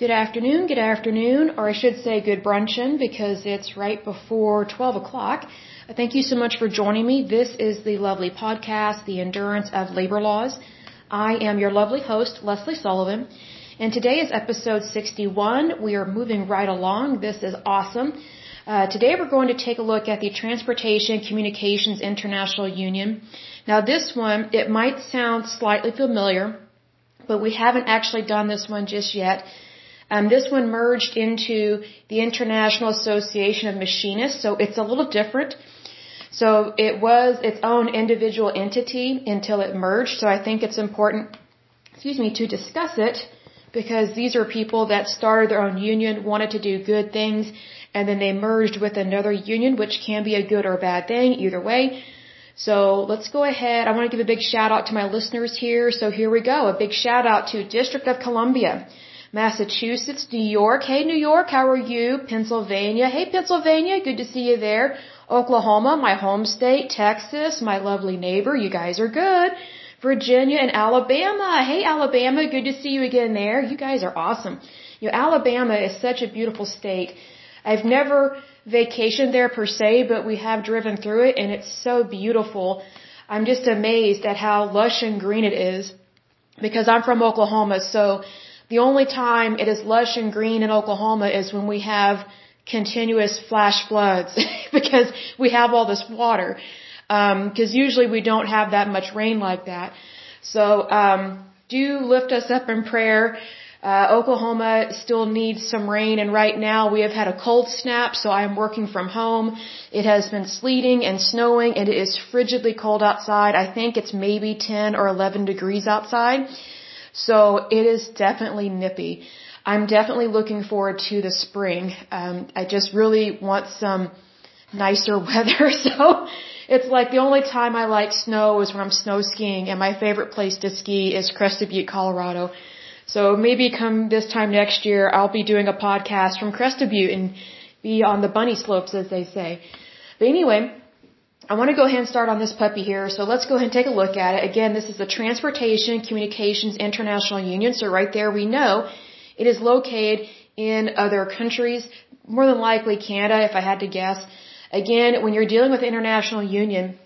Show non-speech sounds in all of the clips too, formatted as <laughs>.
Good afternoon, good afternoon, or I should say good brunchin because it's right before 12 o'clock. Thank you so much for joining me. This is the lovely podcast, The Endurance of Labor Laws. I am your lovely host, Leslie Sullivan, and today is episode 61. We are moving right along. This is awesome. Uh, today we're going to take a look at the Transportation Communications International Union. Now this one, it might sound slightly familiar, but we haven't actually done this one just yet. Um, this one merged into the International Association of Machinists, so it's a little different. So it was its own individual entity until it merged. So I think it's important, excuse me, to discuss it because these are people that started their own union, wanted to do good things, and then they merged with another union, which can be a good or a bad thing, either way. So let's go ahead. I want to give a big shout out to my listeners here. So here we go. A big shout out to District of Columbia. Massachusetts, New York. Hey, New York, how are you? Pennsylvania. Hey, Pennsylvania, good to see you there. Oklahoma, my home state. Texas, my lovely neighbor. You guys are good. Virginia and Alabama. Hey, Alabama, good to see you again there. You guys are awesome. You know, Alabama is such a beautiful state. I've never vacationed there per se, but we have driven through it and it's so beautiful. I'm just amazed at how lush and green it is because I'm from Oklahoma, so the only time it is lush and green in Oklahoma is when we have continuous flash floods <laughs> because we have all this water. Because um, usually we don't have that much rain like that. So um, do lift us up in prayer. Uh, Oklahoma still needs some rain, and right now we have had a cold snap, so I am working from home. It has been sleeting and snowing, and it is frigidly cold outside. I think it's maybe 10 or 11 degrees outside. So it is definitely nippy. I'm definitely looking forward to the spring. Um, I just really want some nicer <laughs> weather. So it's like the only time I like snow is when I'm snow skiing, and my favorite place to ski is Crested Butte, Colorado. So maybe come this time next year, I'll be doing a podcast from Crested Butte and be on the bunny slopes, as they say. But anyway, I want to go ahead and start on this puppy here. So let's go ahead and take a look at it. Again, this is the Transportation Communications International Union. So right there we know it is located in other countries, more than likely Canada if I had to guess. Again, when you're dealing with international union,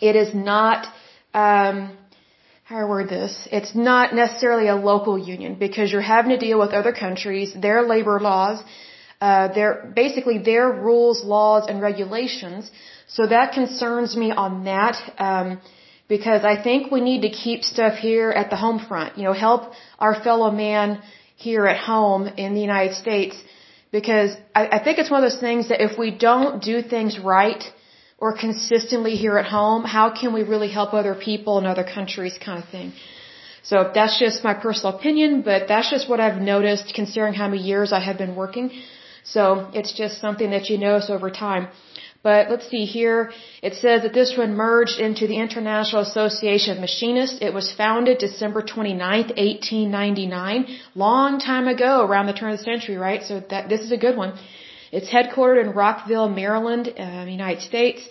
it is not, um, how do I word this? It's not necessarily a local union because you're having to deal with other countries, their labor laws, uh, their, basically their rules, laws, and regulations. So that concerns me on that, um, because I think we need to keep stuff here at the home front. You know, help our fellow man here at home in the United States, because I, I think it's one of those things that if we don't do things right or consistently here at home, how can we really help other people in other countries, kind of thing. So that's just my personal opinion, but that's just what I've noticed considering how many years I have been working. So it's just something that you notice over time. But let's see here. It says that this one merged into the International Association of Machinists. It was founded December 29th, 1899. Long time ago, around the turn of the century, right? So that, this is a good one. It's headquartered in Rockville, Maryland, uh, United States.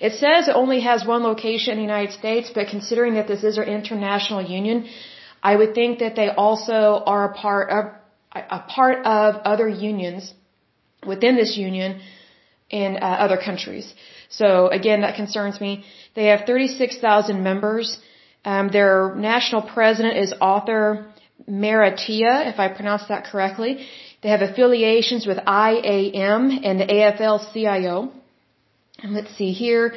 It says it only has one location in the United States, but considering that this is an international union, I would think that they also are a part of, a part of other unions within this union in uh, other countries. So again, that concerns me. They have 36,000 members. Um, their national president is Arthur Maratea, if I pronounce that correctly. They have affiliations with IAM and the AFL-CIO. And let's see here.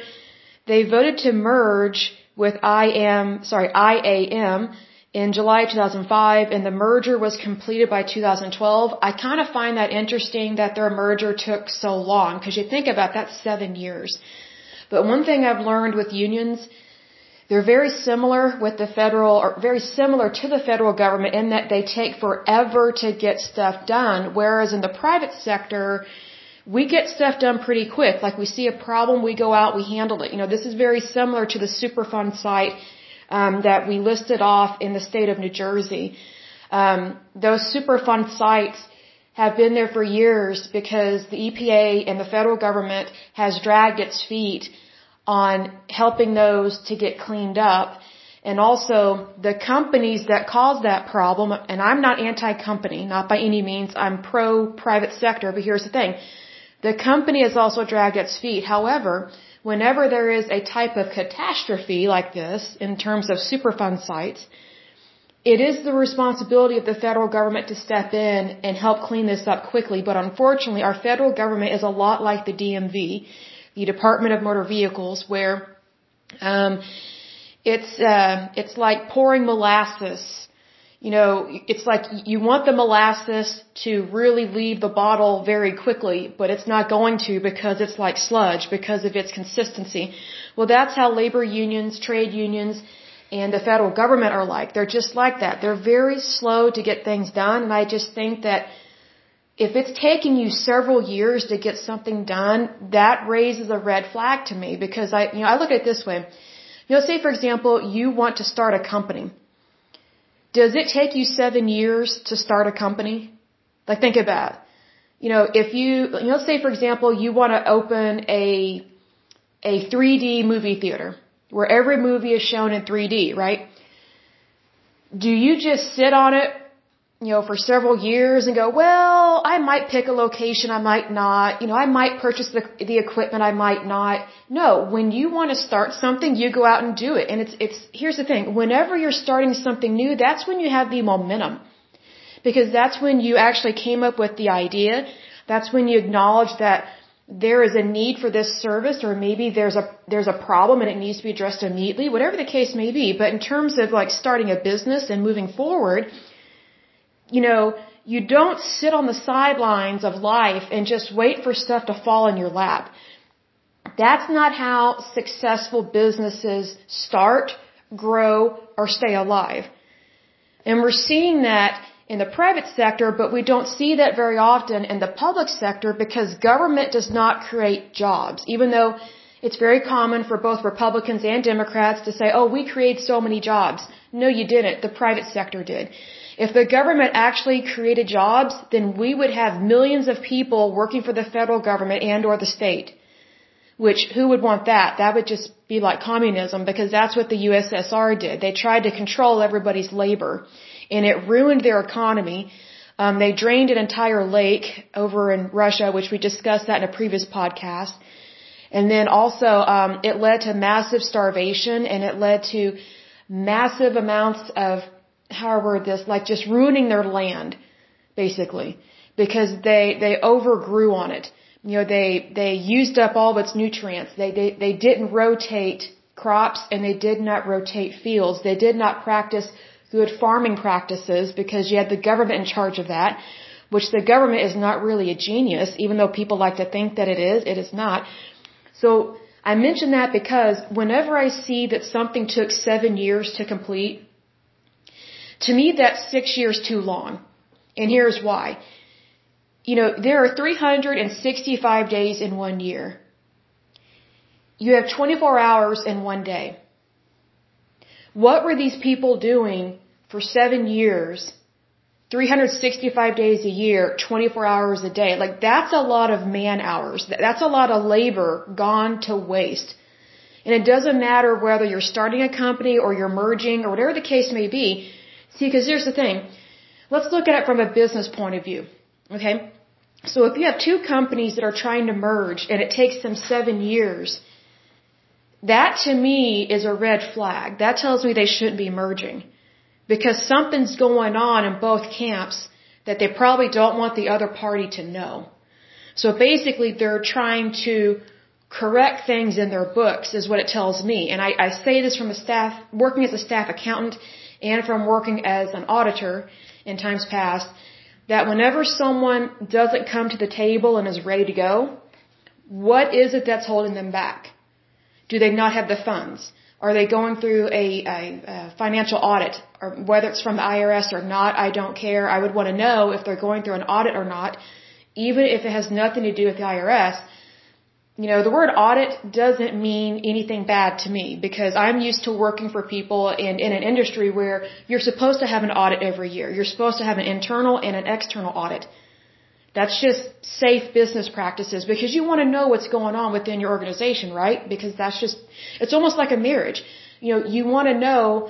They voted to merge with IAM, sorry, IAM in July 2005 and the merger was completed by 2012. I kind of find that interesting that their merger took so long because you think about that seven years. But one thing I've learned with unions, they're very similar with the federal or very similar to the federal government in that they take forever to get stuff done. Whereas in the private sector, we get stuff done pretty quick. Like we see a problem, we go out, we handle it. You know, this is very similar to the Superfund site um, that we listed off in the state of New Jersey. Um, those Superfund sites have been there for years because the EPA and the federal government has dragged its feet on helping those to get cleaned up. And also the companies that caused that problem, and I'm not anti-company, not by any means, I'm pro-private sector, but here's the thing. The company has also dragged its feet. However, whenever there is a type of catastrophe like this, in terms of Superfund sites, it is the responsibility of the federal government to step in and help clean this up quickly. But unfortunately, our federal government is a lot like the DMV, the Department of Motor Vehicles, where um, it's uh, it's like pouring molasses. You know, it's like you want the molasses to really leave the bottle very quickly, but it's not going to because it's like sludge because of its consistency. Well, that's how labor unions, trade unions, and the federal government are like. They're just like that. They're very slow to get things done, and I just think that if it's taking you several years to get something done, that raises a red flag to me because I, you know, I look at it this way. You know, say for example, you want to start a company. Does it take you seven years to start a company? Like think about it. You know, if you, you know, say for example, you want to open a, a 3D movie theater where every movie is shown in 3D, right? Do you just sit on it, you know, for several years and go, well, I might pick a location, I might not, you know, I might purchase the, the equipment, I might not. No, when you want to start something, you go out and do it. And it's, it's, here's the thing, whenever you're starting something new, that's when you have the momentum. Because that's when you actually came up with the idea. That's when you acknowledge that there is a need for this service or maybe there's a there's a problem and it needs to be addressed immediately whatever the case may be but in terms of like starting a business and moving forward you know you don't sit on the sidelines of life and just wait for stuff to fall in your lap that's not how successful businesses start grow or stay alive and we're seeing that in the private sector, but we don't see that very often in the public sector because government does not create jobs, even though it's very common for both Republicans and Democrats to say, oh, we create so many jobs. No, you didn't. The private sector did. If the government actually created jobs, then we would have millions of people working for the federal government and or the state. Which, who would want that? That would just be like communism because that's what the USSR did. They tried to control everybody's labor and it ruined their economy. Um, they drained an entire lake over in Russia, which we discussed that in a previous podcast. And then also, um, it led to massive starvation and it led to massive amounts of, how I word this, like just ruining their land, basically, because they, they overgrew on it. You know, they, they used up all of its nutrients. They, they, they didn't rotate crops and they did not rotate fields. They did not practice good farming practices because you had the government in charge of that, which the government is not really a genius, even though people like to think that it is, it is not. So I mention that because whenever I see that something took seven years to complete, to me that's six years too long. And here's why. You know, there are 365 days in one year. You have 24 hours in one day. What were these people doing for seven years, 365 days a year, 24 hours a day? Like that's a lot of man hours. That's a lot of labor gone to waste. And it doesn't matter whether you're starting a company or you're merging or whatever the case may be. See, because here's the thing. Let's look at it from a business point of view. Okay? So if you have two companies that are trying to merge and it takes them seven years, that to me is a red flag. That tells me they shouldn't be merging. Because something's going on in both camps that they probably don't want the other party to know. So basically they're trying to correct things in their books is what it tells me. And I, I say this from a staff, working as a staff accountant and from working as an auditor in times past, that whenever someone doesn't come to the table and is ready to go, what is it that's holding them back? Do they not have the funds? Are they going through a, a, a financial audit? Or whether it's from the IRS or not, I don't care. I would want to know if they're going through an audit or not, even if it has nothing to do with the IRS. You know, the word audit doesn't mean anything bad to me because I'm used to working for people in, in an industry where you're supposed to have an audit every year. You're supposed to have an internal and an external audit. That's just safe business practices because you want to know what's going on within your organization, right? Because that's just, it's almost like a marriage. You know, you want to know,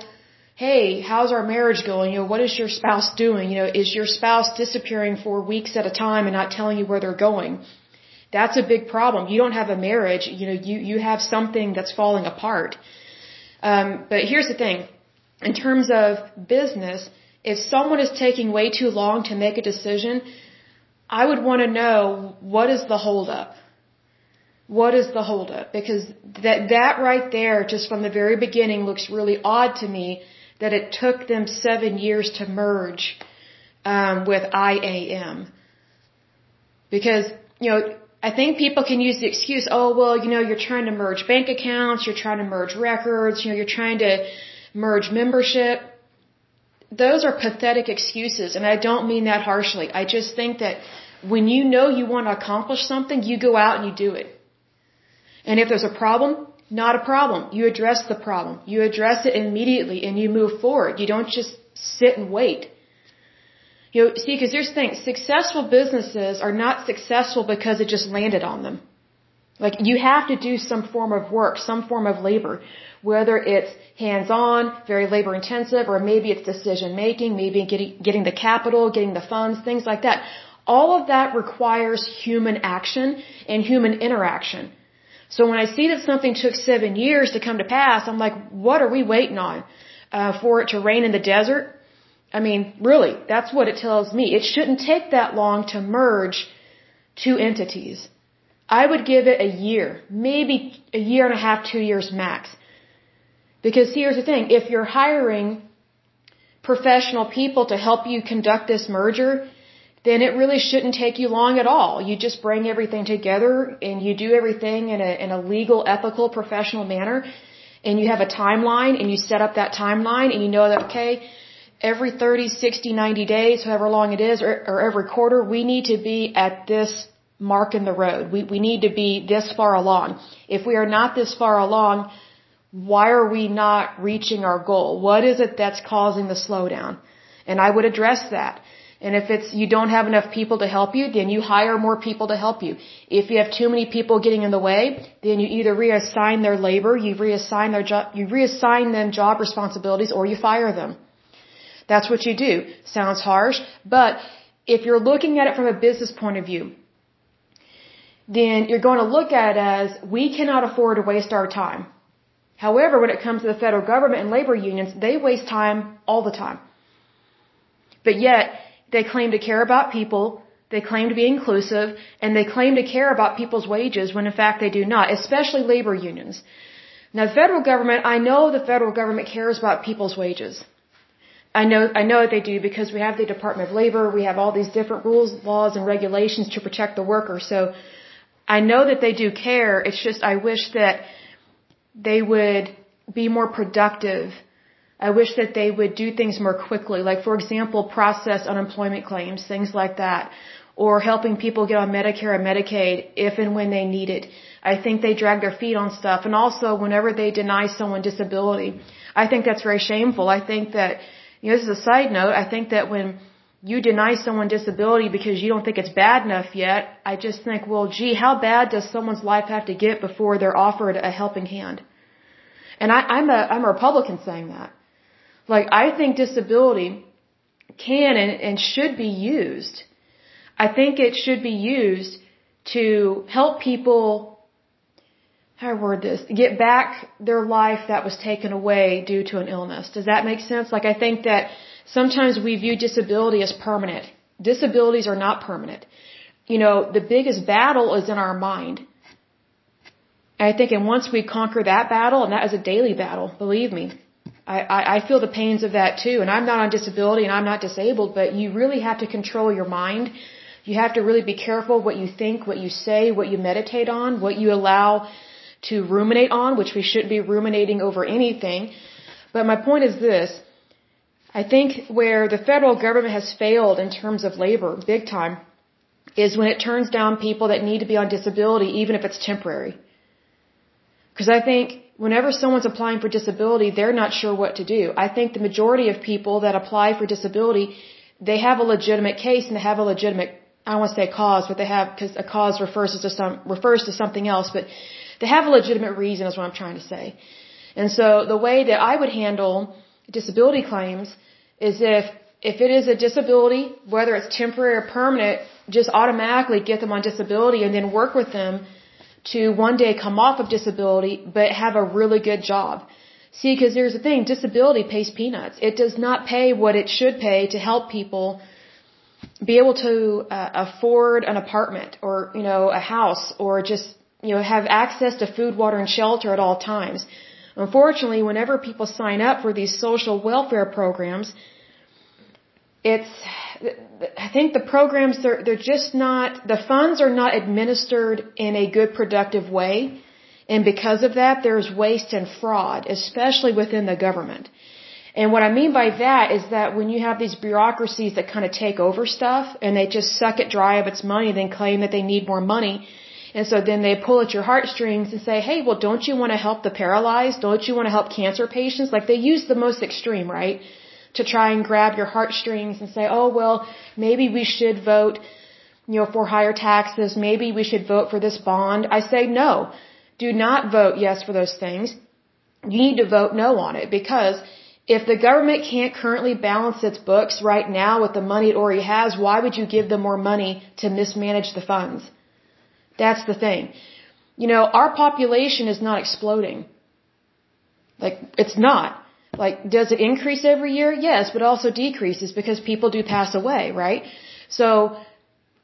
hey, how's our marriage going? You know, what is your spouse doing? You know, is your spouse disappearing for weeks at a time and not telling you where they're going? That's a big problem. You don't have a marriage. You know, you, you have something that's falling apart. Um, but here's the thing. In terms of business, if someone is taking way too long to make a decision, I would want to know what is the holdup? What is the holdup? Because that, that right there, just from the very beginning, looks really odd to me that it took them seven years to merge um, with IAM. Because, you know, I think people can use the excuse, oh, well, you know, you're trying to merge bank accounts, you're trying to merge records, you know, you're trying to merge membership. Those are pathetic excuses, and I don't mean that harshly. I just think that when you know you want to accomplish something, you go out and you do it. And if there's a problem, not a problem. You address the problem. You address it immediately and you move forward. You don't just sit and wait. You know, see, because here's the thing, successful businesses are not successful because it just landed on them. Like, you have to do some form of work, some form of labor, whether it's hands-on, very labor-intensive, or maybe it's decision-making, maybe getting, getting the capital, getting the funds, things like that. All of that requires human action and human interaction. So when I see that something took seven years to come to pass, I'm like, what are we waiting on? Uh, for it to rain in the desert? I mean, really, that's what it tells me. It shouldn't take that long to merge two entities. I would give it a year, maybe a year and a half, two years max. Because here's the thing, if you're hiring professional people to help you conduct this merger, then it really shouldn't take you long at all. You just bring everything together and you do everything in a, in a legal, ethical, professional manner and you have a timeline and you set up that timeline and you know that, okay, every 30, 60, 90 days, however long it is, or, or every quarter, we need to be at this mark in the road. We, we need to be this far along. If we are not this far along, why are we not reaching our goal? What is it that's causing the slowdown? And I would address that. And if it's you don't have enough people to help you, then you hire more people to help you. If you have too many people getting in the way, then you either reassign their labor, you reassign their job, you reassign them job responsibilities, or you fire them. That's what you do. Sounds harsh, but if you're looking at it from a business point of view, then you're going to look at it as we cannot afford to waste our time. However, when it comes to the federal government and labor unions, they waste time all the time. But yet, they claim to care about people, they claim to be inclusive, and they claim to care about people's wages when in fact they do not, especially labor unions. Now, the federal government, I know the federal government cares about people's wages. I know, I know that they do because we have the Department of Labor, we have all these different rules, laws, and regulations to protect the worker. So I know that they do care. It's just I wish that they would be more productive. I wish that they would do things more quickly, like for example, process unemployment claims, things like that, or helping people get on Medicare and Medicaid if and when they need it. I think they drag their feet on stuff, and also whenever they deny someone disability, I think that's very shameful. I think that you know, this is a side note. I think that when you deny someone disability because you don't think it's bad enough yet, I just think, well, gee, how bad does someone's life have to get before they're offered a helping hand? And I, I'm a I'm a Republican saying that. Like I think disability can and, and should be used. I think it should be used to help people how word this? Get back their life that was taken away due to an illness. Does that make sense? Like I think that sometimes we view disability as permanent. Disabilities are not permanent. You know, the biggest battle is in our mind. I think, and once we conquer that battle, and that is a daily battle, believe me, I, I, I feel the pains of that too. And I'm not on disability and I'm not disabled, but you really have to control your mind. You have to really be careful what you think, what you say, what you meditate on, what you allow to ruminate on, which we shouldn't be ruminating over anything. But my point is this. I think where the federal government has failed in terms of labor, big time, is when it turns down people that need to be on disability, even if it's temporary. Because I think whenever someone's applying for disability, they're not sure what to do. I think the majority of people that apply for disability, they have a legitimate case and they have a legitimate, I don't want to say cause, but they have, because a cause refers to some, refers to something else, but they have a legitimate reason is what I'm trying to say. And so the way that I would handle disability claims is if if it is a disability, whether it's temporary or permanent, just automatically get them on disability and then work with them to one day come off of disability but have a really good job. See, because here's the thing, disability pays peanuts. It does not pay what it should pay to help people be able to uh, afford an apartment or, you know, a house or just, you know, have access to food, water, and shelter at all times. Unfortunately, whenever people sign up for these social welfare programs, it's, I think the programs, they're, they're just not, the funds are not administered in a good productive way. And because of that, there's waste and fraud, especially within the government. And what I mean by that is that when you have these bureaucracies that kind of take over stuff and they just suck it dry of its money, then claim that they need more money. And so then they pull at your heartstrings and say, hey, well, don't you want to help the paralyzed? Don't you want to help cancer patients? Like they use the most extreme, right? To try and grab your heartstrings and say, oh, well, maybe we should vote, you know, for higher taxes. Maybe we should vote for this bond. I say no. Do not vote yes for those things. You need to vote no on it because if the government can't currently balance its books right now with the money it already has, why would you give them more money to mismanage the funds? That's the thing. You know, our population is not exploding. Like, it's not. Like, does it increase every year? Yes, but also decreases because people do pass away, right? So,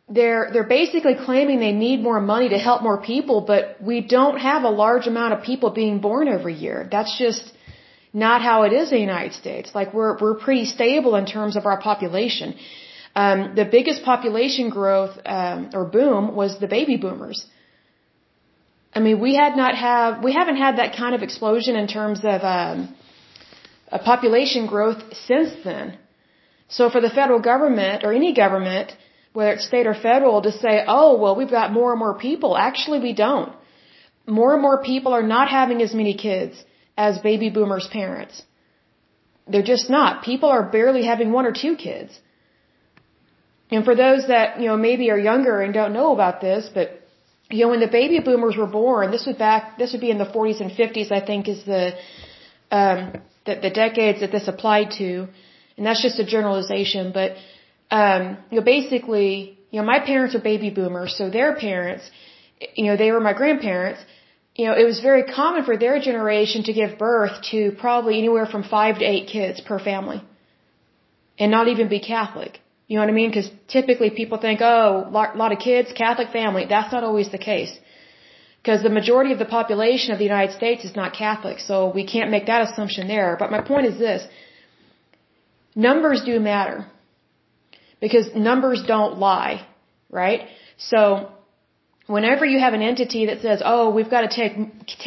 they're, they're basically claiming they need more money to help more people, but we don't have a large amount of people being born every year. That's just, not how it is in the United States. Like we're we're pretty stable in terms of our population. Um, the biggest population growth um, or boom was the baby boomers. I mean, we had not have we haven't had that kind of explosion in terms of um, a population growth since then. So for the federal government or any government, whether it's state or federal, to say, oh well, we've got more and more people. Actually, we don't. More and more people are not having as many kids as baby boomers' parents. They're just not. People are barely having one or two kids. And for those that, you know, maybe are younger and don't know about this, but, you know, when the baby boomers were born, this was back, this would be in the 40s and 50s, I think, is the, um, the, the decades that this applied to. And that's just a generalization, but, um, you know, basically, you know, my parents are baby boomers, so their parents, you know, they were my grandparents, you know, it was very common for their generation to give birth to probably anywhere from five to eight kids per family. And not even be Catholic. You know what I mean? Because typically people think, oh, a lot of kids, Catholic family. That's not always the case. Because the majority of the population of the United States is not Catholic, so we can't make that assumption there. But my point is this. Numbers do matter. Because numbers don't lie, right? So, whenever you have an entity that says, "Oh, we've got to take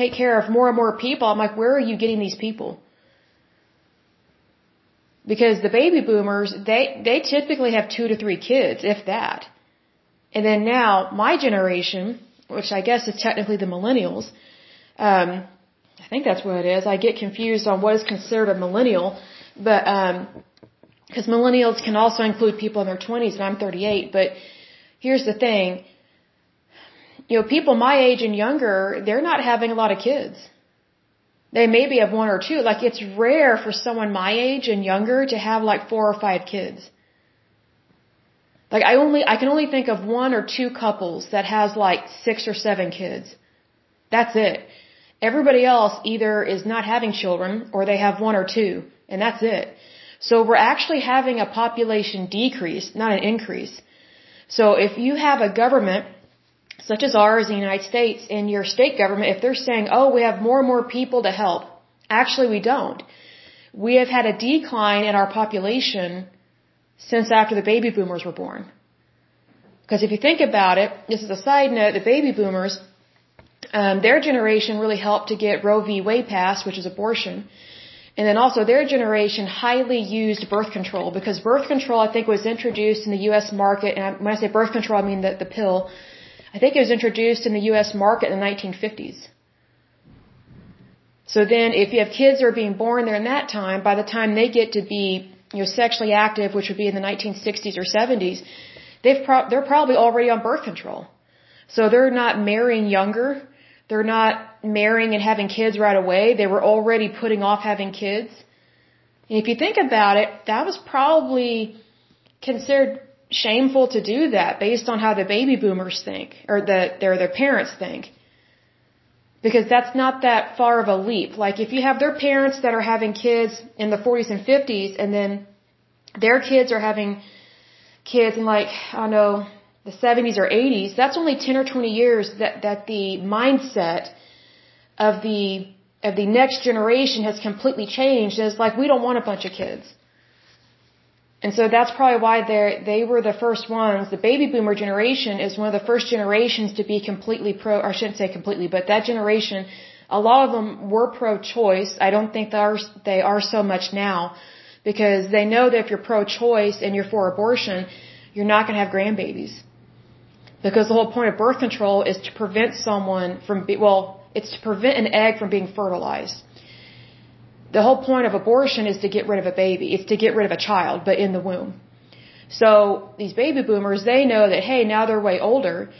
take care of more and more people," I'm like, "Where are you getting these people?" Because the baby boomers, they they typically have 2 to 3 kids, if that. And then now my generation, which I guess is technically the millennials, um I think that's what it is. I get confused on what is considered a millennial, but um because millennials can also include people in their 20s and I'm 38, but here's the thing, you know, people my age and younger, they're not having a lot of kids. They maybe have one or two. Like it's rare for someone my age and younger to have like four or five kids. Like I only, I can only think of one or two couples that has like six or seven kids. That's it. Everybody else either is not having children or they have one or two and that's it. So we're actually having a population decrease, not an increase. So if you have a government such as ours in the United States, in your state government, if they're saying, oh, we have more and more people to help, actually we don't. We have had a decline in our population since after the baby boomers were born. Because if you think about it, this is a side note, the baby boomers, um, their generation really helped to get Roe v. Wade passed, which is abortion. And then also their generation highly used birth control because birth control, I think, was introduced in the U.S. market. And when I say birth control, I mean the, the pill I think it was introduced in the U.S. market in the 1950s. So then, if you have kids that are being born there in that time, by the time they get to be, you know, sexually active, which would be in the 1960s or 70s, they've pro- they're probably already on birth control. So they're not marrying younger. They're not marrying and having kids right away. They were already putting off having kids. And if you think about it, that was probably considered shameful to do that based on how the baby boomers think or the their their parents think. Because that's not that far of a leap. Like if you have their parents that are having kids in the 40s and 50s and then their kids are having kids in like I don't know the 70s or 80s, that's only 10 or 20 years that that the mindset of the of the next generation has completely changed. It's like we don't want a bunch of kids. And so that's probably why they they were the first ones. The baby boomer generation is one of the first generations to be completely pro. Or I shouldn't say completely, but that generation, a lot of them were pro-choice. I don't think they are they are so much now, because they know that if you're pro-choice and you're for abortion, you're not going to have grandbabies. Because the whole point of birth control is to prevent someone from be, well, it's to prevent an egg from being fertilized. The whole point of abortion is to get rid of a baby. It's to get rid of a child, but in the womb. So these baby boomers, they know that, hey, now they're way older.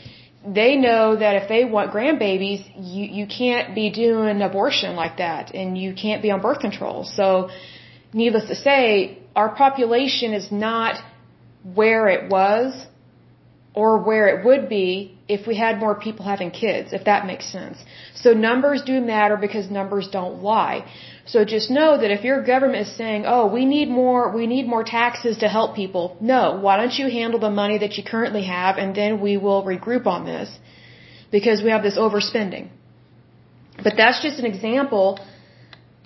They know that if they want grandbabies, you, you can't be doing abortion like that and you can't be on birth control. So needless to say, our population is not where it was or where it would be if we had more people having kids, if that makes sense. So numbers do matter because numbers don't lie. So just know that if your government is saying, "Oh, we need more, we need more taxes to help people." No, why don't you handle the money that you currently have and then we will regroup on this because we have this overspending. But that's just an example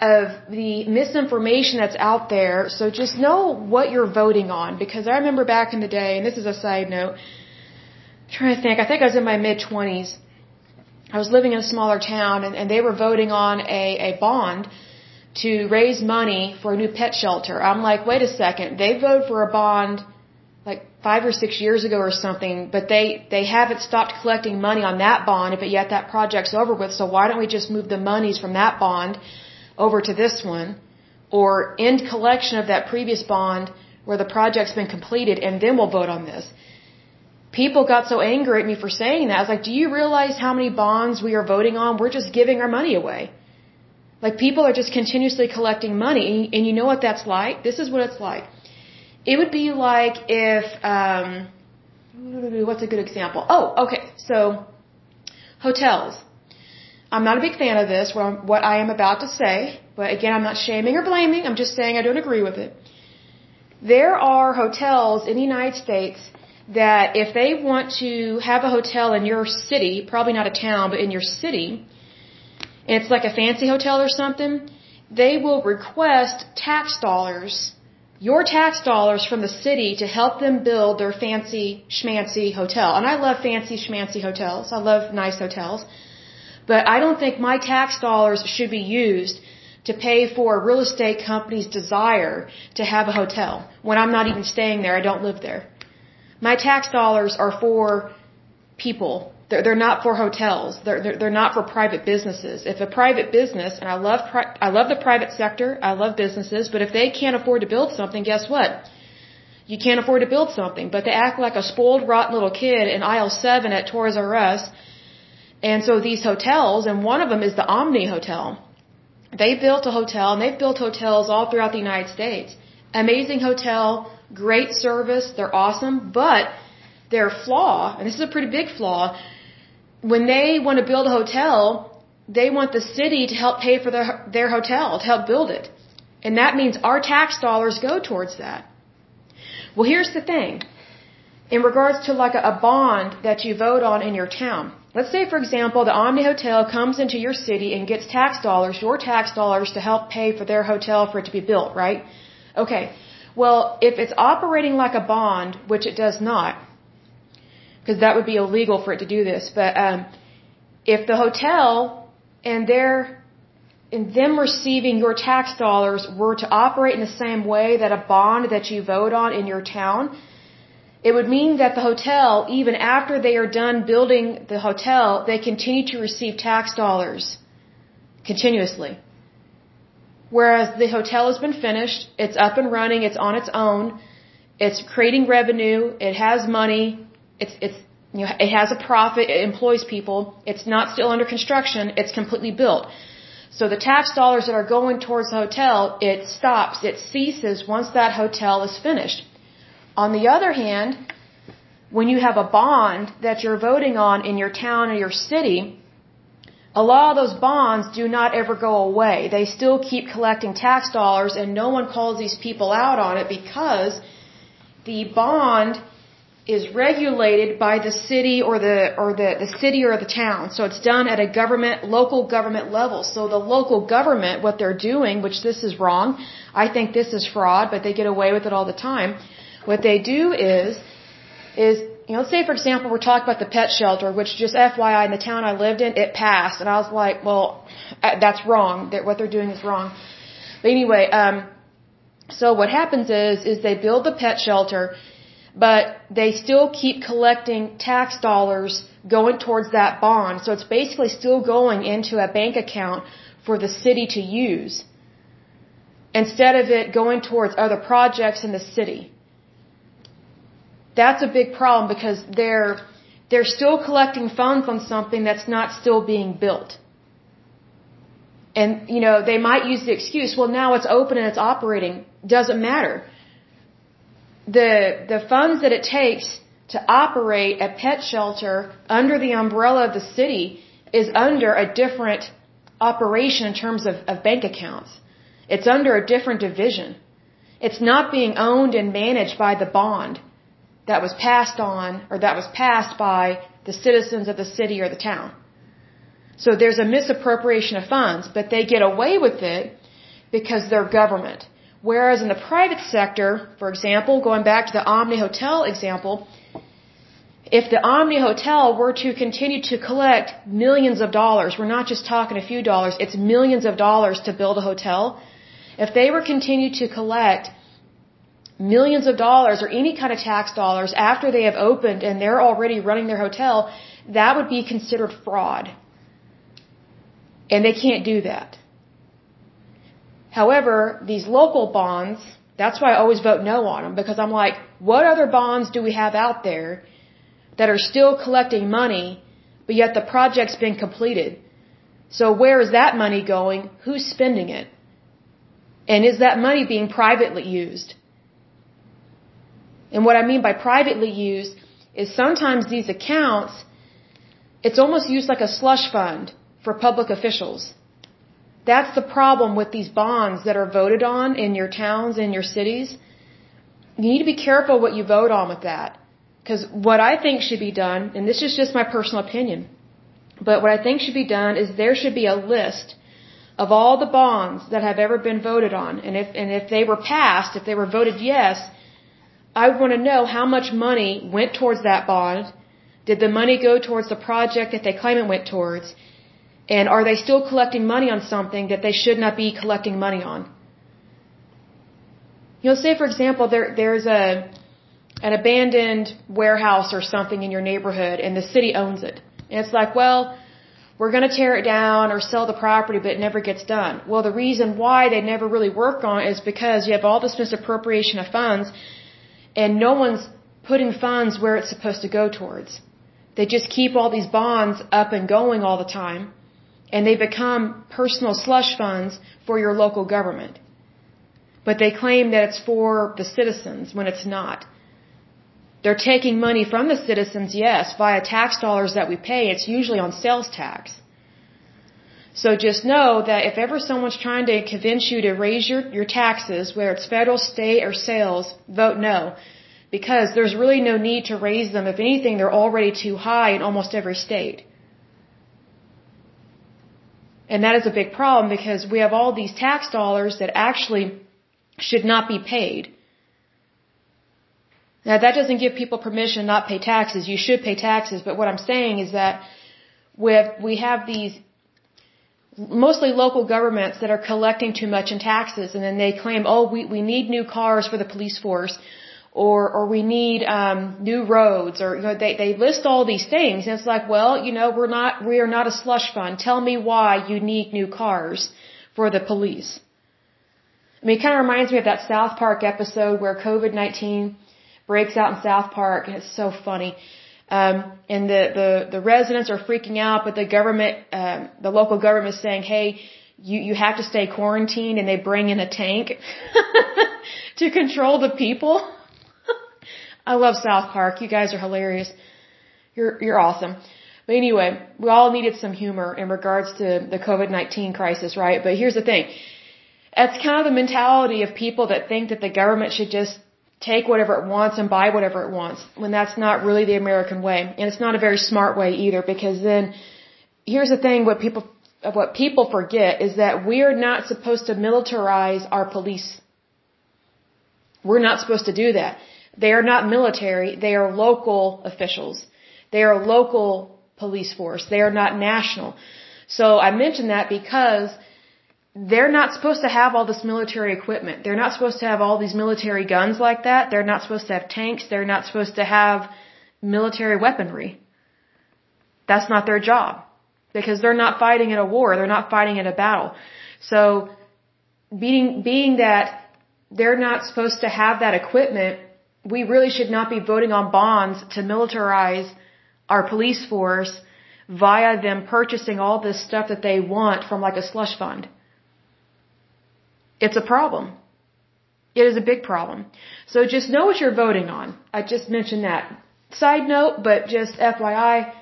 of the misinformation that's out there. So just know what you're voting on because I remember back in the day, and this is a side note, I'm trying to think, I think I was in my mid 20s. I was living in a smaller town and, and they were voting on a, a bond to raise money for a new pet shelter. I'm like, wait a second, they voted for a bond like five or six years ago or something, but they, they haven't stopped collecting money on that bond, but yet that project's over with, so why don't we just move the monies from that bond over to this one, or end collection of that previous bond where the project's been completed, and then we'll vote on this. People got so angry at me for saying that. I was like, do you realize how many bonds we are voting on? We're just giving our money away. Like people are just continuously collecting money, and you know what that's like? This is what it's like. It would be like if, um, what's a good example? Oh, okay. So, hotels. I'm not a big fan of this, what I am about to say, but again, I'm not shaming or blaming. I'm just saying I don't agree with it. There are hotels in the United States that if they want to have a hotel in your city, probably not a town, but in your city, it's like a fancy hotel or something, they will request tax dollars, your tax dollars from the city to help them build their fancy schmancy hotel. And I love fancy schmancy hotels. I love nice hotels. But I don't think my tax dollars should be used to pay for a real estate company's desire to have a hotel when I'm not even staying there. I don't live there. My tax dollars are for people. They're, they're not for hotels. They're, they're, they're not for private businesses. If a private business, and I love, pri- I love the private sector, I love businesses, but if they can't afford to build something, guess what? You can't afford to build something, but they act like a spoiled, rotten little kid in aisle 7 at Toys R Us. And so these hotels, and one of them is the Omni Hotel. They built a hotel, and they've built hotels all throughout the United States. Amazing hotel, great service, they're awesome, but their flaw, and this is a pretty big flaw, when they want to build a hotel, they want the city to help pay for their, their hotel, to help build it. And that means our tax dollars go towards that. Well, here's the thing. In regards to like a, a bond that you vote on in your town, let's say, for example, the Omni Hotel comes into your city and gets tax dollars, your tax dollars, to help pay for their hotel for it to be built, right? Okay. Well, if it's operating like a bond, which it does not, because that would be illegal for it to do this, but um, if the hotel and their and them receiving your tax dollars were to operate in the same way that a bond that you vote on in your town, it would mean that the hotel, even after they are done building the hotel, they continue to receive tax dollars continuously. Whereas the hotel has been finished, it's up and running, it's on its own, it's creating revenue, it has money, it's it's you know, it has a profit, it employs people, it's not still under construction, it's completely built. So the tax dollars that are going towards the hotel, it stops, it ceases once that hotel is finished. On the other hand, when you have a bond that you're voting on in your town or your city, a lot of those bonds do not ever go away. They still keep collecting tax dollars and no one calls these people out on it because the bond is regulated by the city or the or the, the city or the town. So it's done at a government local government level. So the local government what they're doing, which this is wrong, I think this is fraud, but they get away with it all the time. What they do is is you know, let's say for example we're talking about the pet shelter, which just FYI in the town I lived in, it passed, and I was like, well, uh, that's wrong. That what they're doing is wrong. But anyway, um, so what happens is is they build the pet shelter, but they still keep collecting tax dollars going towards that bond. So it's basically still going into a bank account for the city to use instead of it going towards other projects in the city. That's a big problem because they're they're still collecting funds on something that's not still being built. And you know, they might use the excuse, well now it's open and it's operating. Doesn't matter. The the funds that it takes to operate a pet shelter under the umbrella of the city is under a different operation in terms of, of bank accounts. It's under a different division. It's not being owned and managed by the bond that was passed on or that was passed by the citizens of the city or the town. So there's a misappropriation of funds, but they get away with it because they're government. Whereas in the private sector, for example, going back to the Omni Hotel example, if the Omni Hotel were to continue to collect millions of dollars, we're not just talking a few dollars, it's millions of dollars to build a hotel. If they were continue to collect millions of dollars or any kind of tax dollars after they have opened and they're already running their hotel, that would be considered fraud. And they can't do that. However, these local bonds, that's why I always vote no on them because I'm like, what other bonds do we have out there that are still collecting money, but yet the project's been completed? So where is that money going? Who's spending it? And is that money being privately used? And what I mean by privately used is sometimes these accounts, it's almost used like a slush fund for public officials. That's the problem with these bonds that are voted on in your towns, in your cities. You need to be careful what you vote on with that. Because what I think should be done, and this is just my personal opinion, but what I think should be done is there should be a list of all the bonds that have ever been voted on. And if, and if they were passed, if they were voted yes, I want to know how much money went towards that bond. Did the money go towards the project that they claim it went towards? And are they still collecting money on something that they should not be collecting money on? You'll say, for example, there there's a an abandoned warehouse or something in your neighborhood, and the city owns it. And it's like, well, we're going to tear it down or sell the property, but it never gets done. Well, the reason why they never really work on it is because you have all this misappropriation of funds and no one's putting funds where it's supposed to go towards. They just keep all these bonds up and going all the time, and they become personal slush funds for your local government. But they claim that it's for the citizens when it's not. They're taking money from the citizens, yes, via tax dollars that we pay. It's usually on sales tax. So just know that if ever someone's trying to convince you to raise your, your taxes, whether it's federal, state, or sales, vote no. Because there's really no need to raise them. If anything, they're already too high in almost every state. And that is a big problem because we have all these tax dollars that actually should not be paid. Now that doesn't give people permission not pay taxes. You should pay taxes, but what I'm saying is that we have, we have these mostly local governments that are collecting too much in taxes and then they claim, oh, we, we need new cars for the police force or, or we need, um, new roads or, you know, they, they list all these things and it's like, well, you know, we're not, we are not a slush fund. Tell me why you need new cars for the police. I mean, it kind of reminds me of that South Park episode where COVID-19 breaks out in South Park and it's so funny. Um, and the, the, the residents are freaking out, but the government, um, the local government is saying, hey, you, you have to stay quarantined and they bring in a tank <laughs> to control the people. I love South Park. You guys are hilarious. You're, you're awesome. But anyway, we all needed some humor in regards to the COVID-19 crisis, right? But here's the thing. It's kind of the mentality of people that think that the government should just take whatever it wants and buy whatever it wants when that's not really the American way. And it's not a very smart way either because then here's the thing what people what people forget is that we are not supposed to militarize our police. We're not supposed to do that. They are not military, they are local officials. They are local police force. They are not national. So I mention that because they're not supposed to have all this military equipment. They're not supposed to have all these military guns like that. They're not supposed to have tanks. They're not supposed to have military weaponry. That's not their job because they're not fighting in a war. They're not fighting in a battle. So being, being that they're not supposed to have that equipment, we really should not be voting on bonds to militarize our police force via them purchasing all this stuff that they want from like a slush fund. It's a problem. It is a big problem. So just know what you're voting on. I just mentioned that. Side note, but just FYI,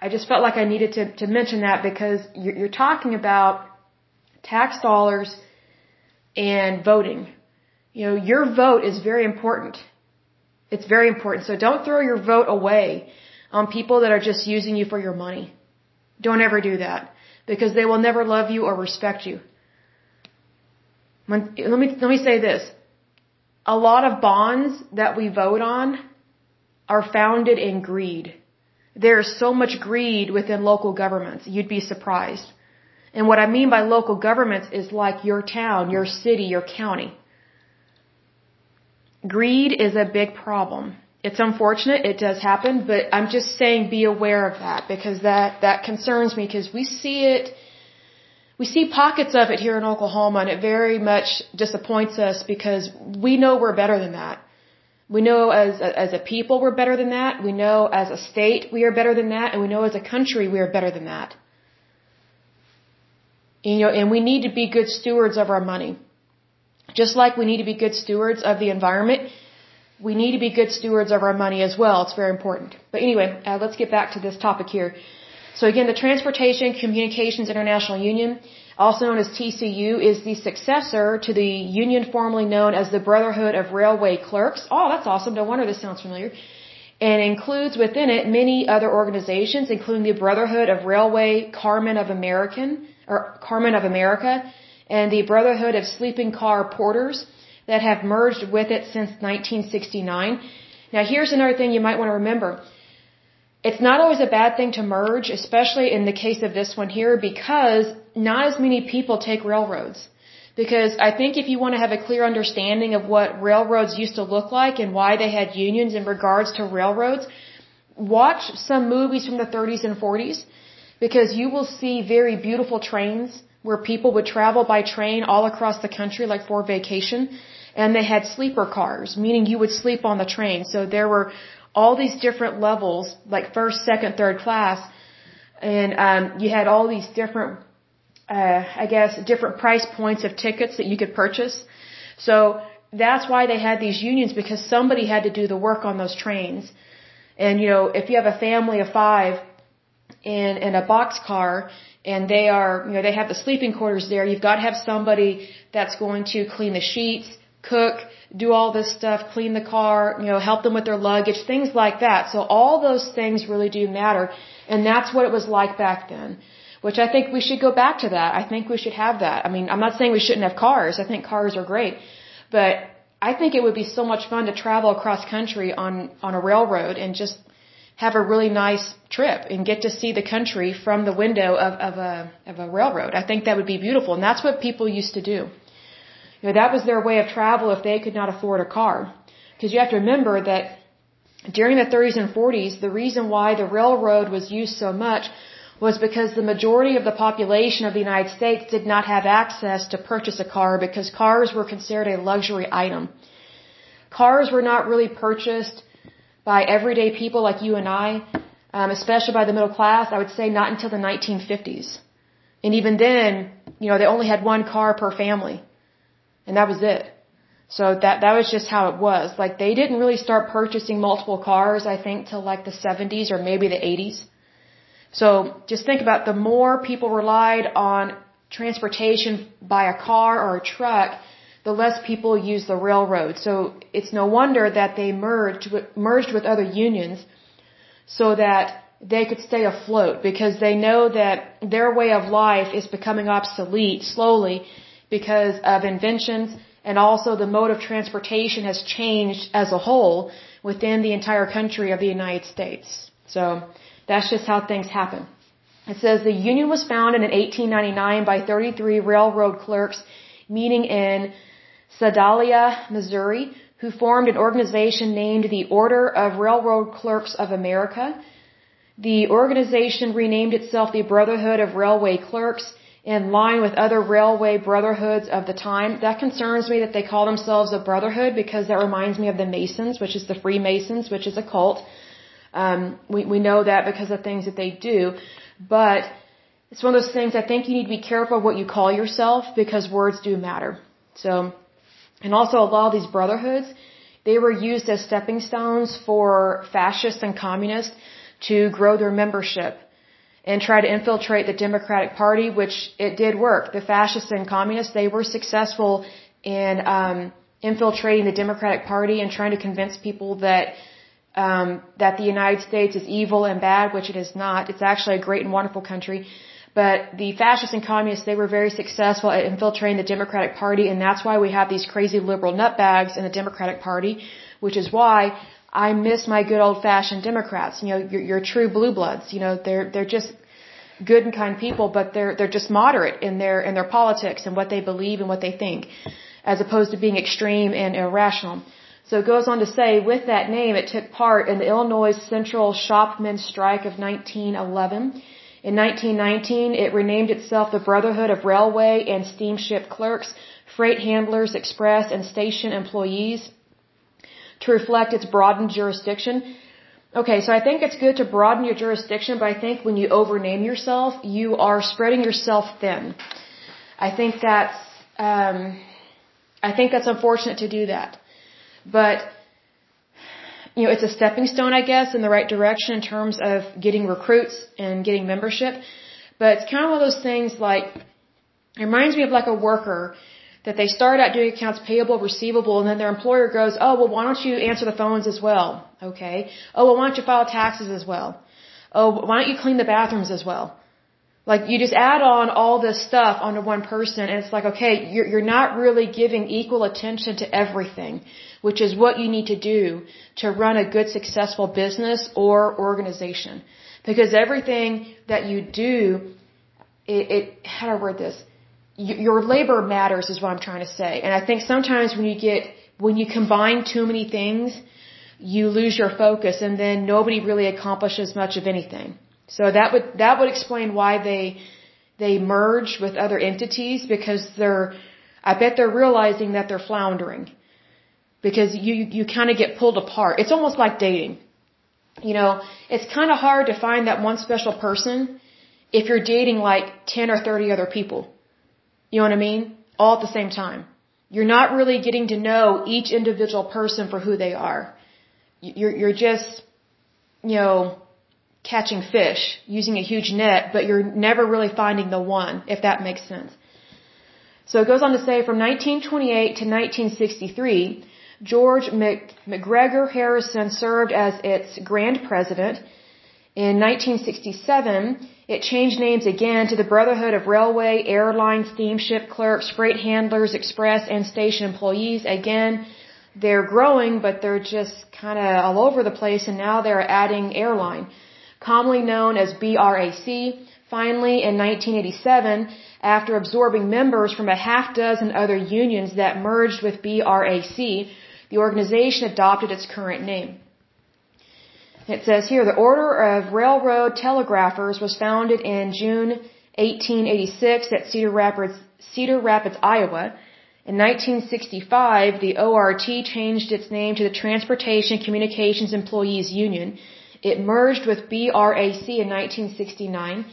I just felt like I needed to, to mention that because you're, you're talking about tax dollars and voting. You know, your vote is very important. It's very important. So don't throw your vote away on people that are just using you for your money. Don't ever do that because they will never love you or respect you. When, let me let me say this. A lot of bonds that we vote on are founded in greed. There is so much greed within local governments. You'd be surprised. And what I mean by local governments is like your town, your city, your county. Greed is a big problem. It's unfortunate, it does happen, but I'm just saying be aware of that because that, that concerns me because we see it we see pockets of it here in Oklahoma and it very much disappoints us because we know we're better than that. We know as a, as a people we're better than that. We know as a state we are better than that and we know as a country we are better than that. You know, and we need to be good stewards of our money. Just like we need to be good stewards of the environment, we need to be good stewards of our money as well. It's very important. But anyway, uh, let's get back to this topic here. So again, the Transportation Communications International Union, also known as TCU, is the successor to the union formerly known as the Brotherhood of Railway Clerks. Oh, that's awesome. No wonder this sounds familiar. And includes within it many other organizations, including the Brotherhood of Railway Carmen of American, or Carmen of America, and the Brotherhood of Sleeping Car Porters that have merged with it since 1969. Now here's another thing you might want to remember. It's not always a bad thing to merge, especially in the case of this one here, because not as many people take railroads. Because I think if you want to have a clear understanding of what railroads used to look like and why they had unions in regards to railroads, watch some movies from the 30s and 40s, because you will see very beautiful trains where people would travel by train all across the country, like for vacation, and they had sleeper cars, meaning you would sleep on the train. So there were all these different levels, like first, second, third class, and um, you had all these different, uh, I guess, different price points of tickets that you could purchase. So that's why they had these unions because somebody had to do the work on those trains. And you know, if you have a family of five in in a box car and they are, you know, they have the sleeping quarters there, you've got to have somebody that's going to clean the sheets, cook, do all this stuff, clean the car, you know, help them with their luggage, things like that. So all those things really do matter. And that's what it was like back then. Which I think we should go back to that. I think we should have that. I mean, I'm not saying we shouldn't have cars. I think cars are great. But I think it would be so much fun to travel across country on, on a railroad and just have a really nice trip and get to see the country from the window of, of a, of a railroad. I think that would be beautiful. And that's what people used to do. You know, that was their way of travel if they could not afford a car. Because you have to remember that during the 30s and 40s, the reason why the railroad was used so much was because the majority of the population of the United States did not have access to purchase a car because cars were considered a luxury item. Cars were not really purchased by everyday people like you and I, um, especially by the middle class, I would say not until the 1950s. And even then, you know, they only had one car per family. And that was it. So that, that was just how it was. Like they didn't really start purchasing multiple cars, I think, till like the 70s or maybe the 80s. So just think about the more people relied on transportation by a car or a truck, the less people use the railroad. So it's no wonder that they merged with, merged with other unions so that they could stay afloat because they know that their way of life is becoming obsolete slowly because of inventions and also the mode of transportation has changed as a whole within the entire country of the United States. So that's just how things happen. It says the union was founded in 1899 by 33 railroad clerks meeting in Sedalia, Missouri, who formed an organization named the Order of Railroad Clerks of America. The organization renamed itself the Brotherhood of Railway Clerks in line with other railway brotherhoods of the time. That concerns me that they call themselves a brotherhood because that reminds me of the Masons, which is the Freemasons, which is a cult. Um, we, we know that because of things that they do. But it's one of those things I think you need to be careful of what you call yourself because words do matter. So, and also a lot of these brotherhoods, they were used as stepping stones for fascists and communists to grow their membership and try to infiltrate the Democratic Party, which it did work. The fascists and communists, they were successful in um, infiltrating the Democratic Party and trying to convince people that um, that the United States is evil and bad, which it is not. It's actually a great and wonderful country. But the fascists and communists, they were very successful at infiltrating the Democratic Party, and that's why we have these crazy liberal nutbags in the Democratic Party, which is why I miss my good old fashioned Democrats. You know, your, your true blue bloods. You know, they're they're just good and kind people, but they're they're just moderate in their in their politics and what they believe and what they think, as opposed to being extreme and irrational. So it goes on to say, with that name, it took part in the Illinois Central Shopmen's Strike of 1911. In 1919, it renamed itself the Brotherhood of Railway and Steamship Clerks, Freight Handlers, Express, and Station Employees to reflect its broadened jurisdiction. Okay, so I think it's good to broaden your jurisdiction, but I think when you overname yourself, you are spreading yourself thin. I think that's, um, I think that's unfortunate to do that. But, you know, it's a stepping stone, I guess, in the right direction in terms of getting recruits and getting membership. But it's kind of one of those things like, it reminds me of like a worker that they start out doing accounts payable, receivable, and then their employer goes, oh, well, why don't you answer the phones as well? Okay. Oh, well, why don't you file taxes as well? Oh, why don't you clean the bathrooms as well? Like you just add on all this stuff onto one person and it's like, okay, you're, you're not really giving equal attention to everything, which is what you need to do to run a good successful business or organization. Because everything that you do, it, it how do I word this? your labor matters is what I'm trying to say. And I think sometimes when you get, when you combine too many things, you lose your focus and then nobody really accomplishes much of anything. So that would, that would explain why they, they merge with other entities because they're, I bet they're realizing that they're floundering. Because you, you kind of get pulled apart. It's almost like dating. You know, it's kind of hard to find that one special person if you're dating like 10 or 30 other people. You know what I mean? All at the same time. You're not really getting to know each individual person for who they are. You're, you're just, you know, catching fish, using a huge net, but you're never really finding the one, if that makes sense. So it goes on to say from 1928 to 1963, George McGregor Harrison served as its grand president. In 1967, it changed names again to the Brotherhood of Railway, Airline, Steamship Clerks, Freight Handlers, Express, and Station Employees. Again, they're growing, but they're just kind of all over the place, and now they're adding airline. Commonly known as BRAC, finally in 1987, after absorbing members from a half dozen other unions that merged with BRAC, the organization adopted its current name. It says here, the Order of Railroad Telegraphers was founded in June 1886 at Cedar Rapids, Cedar Rapids, Iowa. In 1965, the ORT changed its name to the Transportation Communications Employees Union. It merged with BRAC in 1969.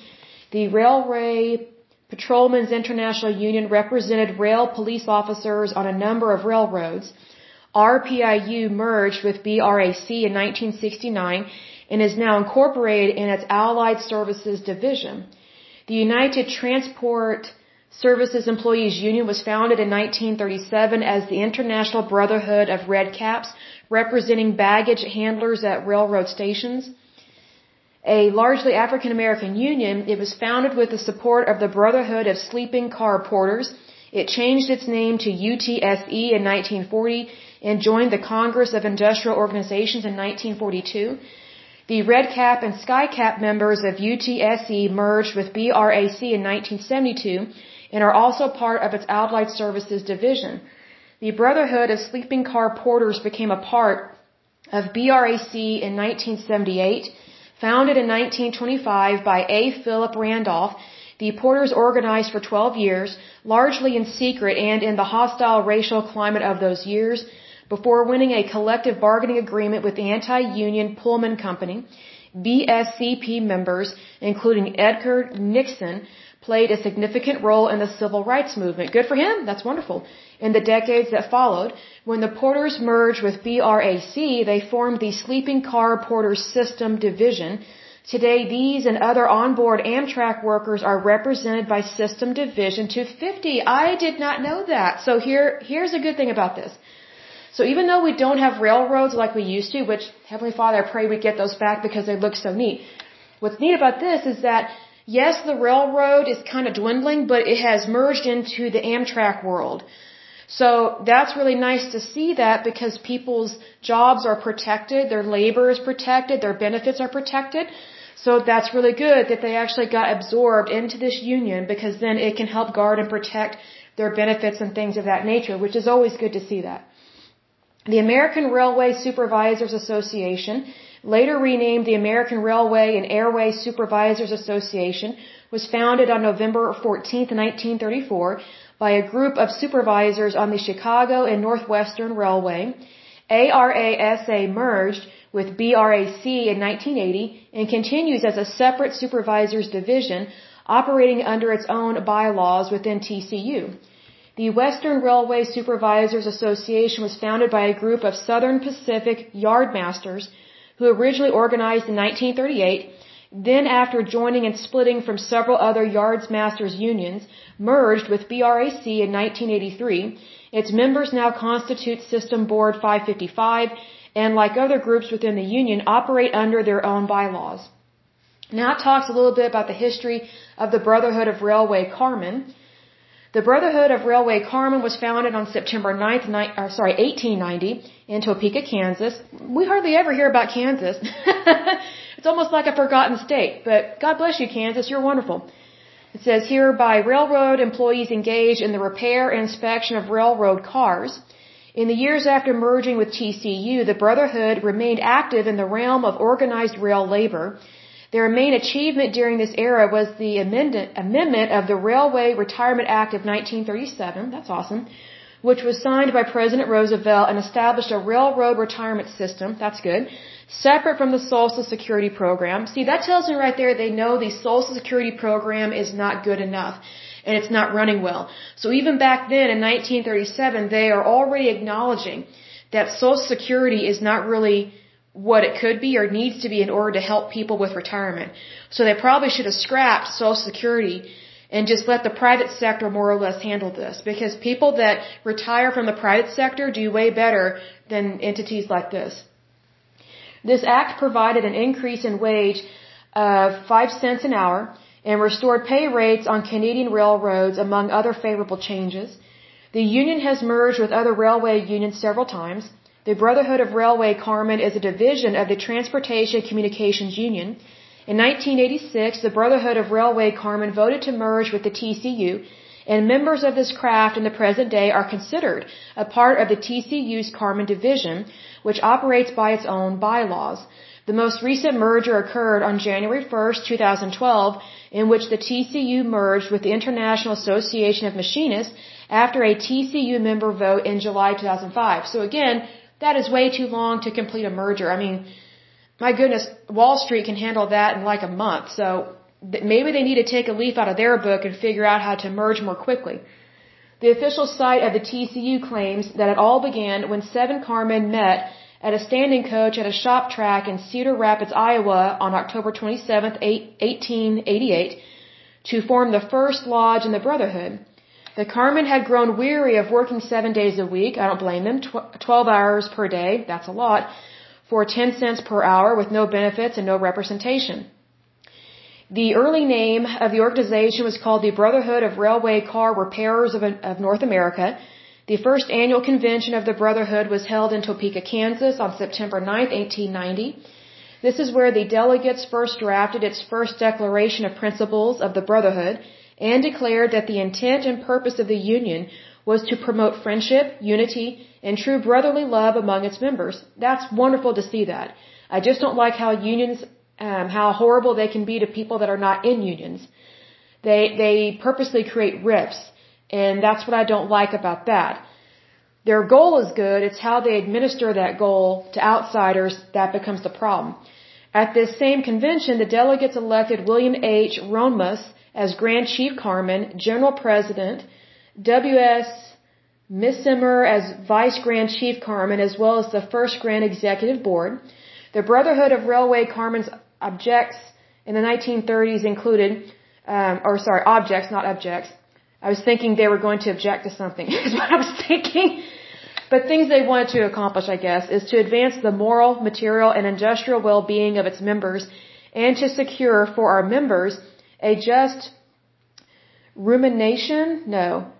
The Railway Patrolmen's International Union represented rail police officers on a number of railroads. RPIU merged with BRAC in 1969 and is now incorporated in its Allied Services Division. The United Transport Services Employees Union was founded in 1937 as the International Brotherhood of Red Caps, representing baggage handlers at railroad stations. A largely African American union, it was founded with the support of the Brotherhood of Sleeping Car Porters. It changed its name to UTSE in 1940 and joined the Congress of Industrial Organizations in 1942. The Red Cap and Sky Cap members of UTSE merged with BRAC in 1972 and are also part of its Allied Services Division. The Brotherhood of Sleeping Car Porters became a part of BRAC in 1978. Founded in 1925 by A. Philip Randolph, the porters organized for 12 years, largely in secret and in the hostile racial climate of those years, before winning a collective bargaining agreement with the anti-union Pullman Company, BSCP members, including Edgar Nixon, played a significant role in the civil rights movement. Good for him. That's wonderful. In the decades that followed, when the Porters merged with BRAC, they formed the Sleeping Car Porters System Division. Today, these and other onboard Amtrak workers are represented by System Division 250. I did not know that. So here, here's a good thing about this. So even though we don't have railroads like we used to, which Heavenly Father, I pray we get those back because they look so neat. What's neat about this is that yes, the railroad is kind of dwindling, but it has merged into the Amtrak world. So that's really nice to see that because people's jobs are protected, their labor is protected, their benefits are protected. So that's really good that they actually got absorbed into this union because then it can help guard and protect their benefits and things of that nature, which is always good to see that. The American Railway Supervisors Association, later renamed the American Railway and Airway Supervisors Association, was founded on November 14, 1934 by a group of supervisors on the Chicago and Northwestern Railway. ARASA merged with BRAC in 1980 and continues as a separate supervisors division operating under its own bylaws within TCU. The Western Railway Supervisors Association was founded by a group of Southern Pacific yardmasters who originally organized in 1938, then after joining and splitting from several other yards masters unions, merged with BRAC in 1983. Its members now constitute System Board 555 and like other groups within the union operate under their own bylaws. Now it talks a little bit about the history of the Brotherhood of Railway Carmen. The Brotherhood of Railway Carmen was founded on September 9th, ni- or sorry, 1890 in Topeka, Kansas. We hardly ever hear about Kansas. <laughs> it's almost like a forgotten state, but God bless you, Kansas. You're wonderful. It says here by railroad employees engaged in the repair and inspection of railroad cars. In the years after merging with TCU, the Brotherhood remained active in the realm of organized rail labor their main achievement during this era was the amendment of the Railway Retirement Act of 1937. That's awesome. Which was signed by President Roosevelt and established a railroad retirement system. That's good. Separate from the Social Security program. See, that tells me right there they know the Social Security program is not good enough and it's not running well. So even back then in 1937, they are already acknowledging that Social Security is not really what it could be or needs to be in order to help people with retirement. So they probably should have scrapped Social Security and just let the private sector more or less handle this because people that retire from the private sector do way better than entities like this. This act provided an increase in wage of 5 cents an hour and restored pay rates on Canadian railroads among other favorable changes. The union has merged with other railway unions several times. The Brotherhood of Railway Carmen is a division of the Transportation Communications Union. In 1986, the Brotherhood of Railway Carmen voted to merge with the TCU, and members of this craft in the present day are considered a part of the TCU's Carmen division, which operates by its own bylaws. The most recent merger occurred on January 1, 2012, in which the TCU merged with the International Association of Machinists after a TCU member vote in July 2005. So again, that is way too long to complete a merger. I mean, my goodness, Wall Street can handle that in like a month. So maybe they need to take a leaf out of their book and figure out how to merge more quickly. The official site of the TCU claims that it all began when seven carmen met at a standing coach at a shop track in Cedar Rapids, Iowa on October 27, 1888 to form the first lodge in the Brotherhood. The Carmen had grown weary of working seven days a week. I don't blame them. Tw 12 hours per day. That's a lot. For 10 cents per hour with no benefits and no representation. The early name of the organization was called the Brotherhood of Railway Car Repairers of, of North America. The first annual convention of the Brotherhood was held in Topeka, Kansas on September 9, 1890. This is where the delegates first drafted its first declaration of principles of the Brotherhood and declared that the intent and purpose of the Union was to promote friendship, unity, and true brotherly love among its members. That's wonderful to see that. I just don't like how unions, um, how horrible they can be to people that are not in unions. They, they purposely create rifts, and that's what I don't like about that. Their goal is good, it's how they administer that goal to outsiders that becomes the problem. At this same convention, the delegates elected William H. Romas as Grand Chief Carmen, General President, W.S. Misheimer as Vice Grand Chief Carmen, as well as the first Grand Executive Board. The Brotherhood of Railway Carmen's objects in the 1930s included, um, or sorry, objects, not objects. I was thinking they were going to object to something, <laughs> is what I was thinking. But things they wanted to accomplish, I guess, is to advance the moral, material, and industrial well-being of its members and to secure for our members a just rumination? No.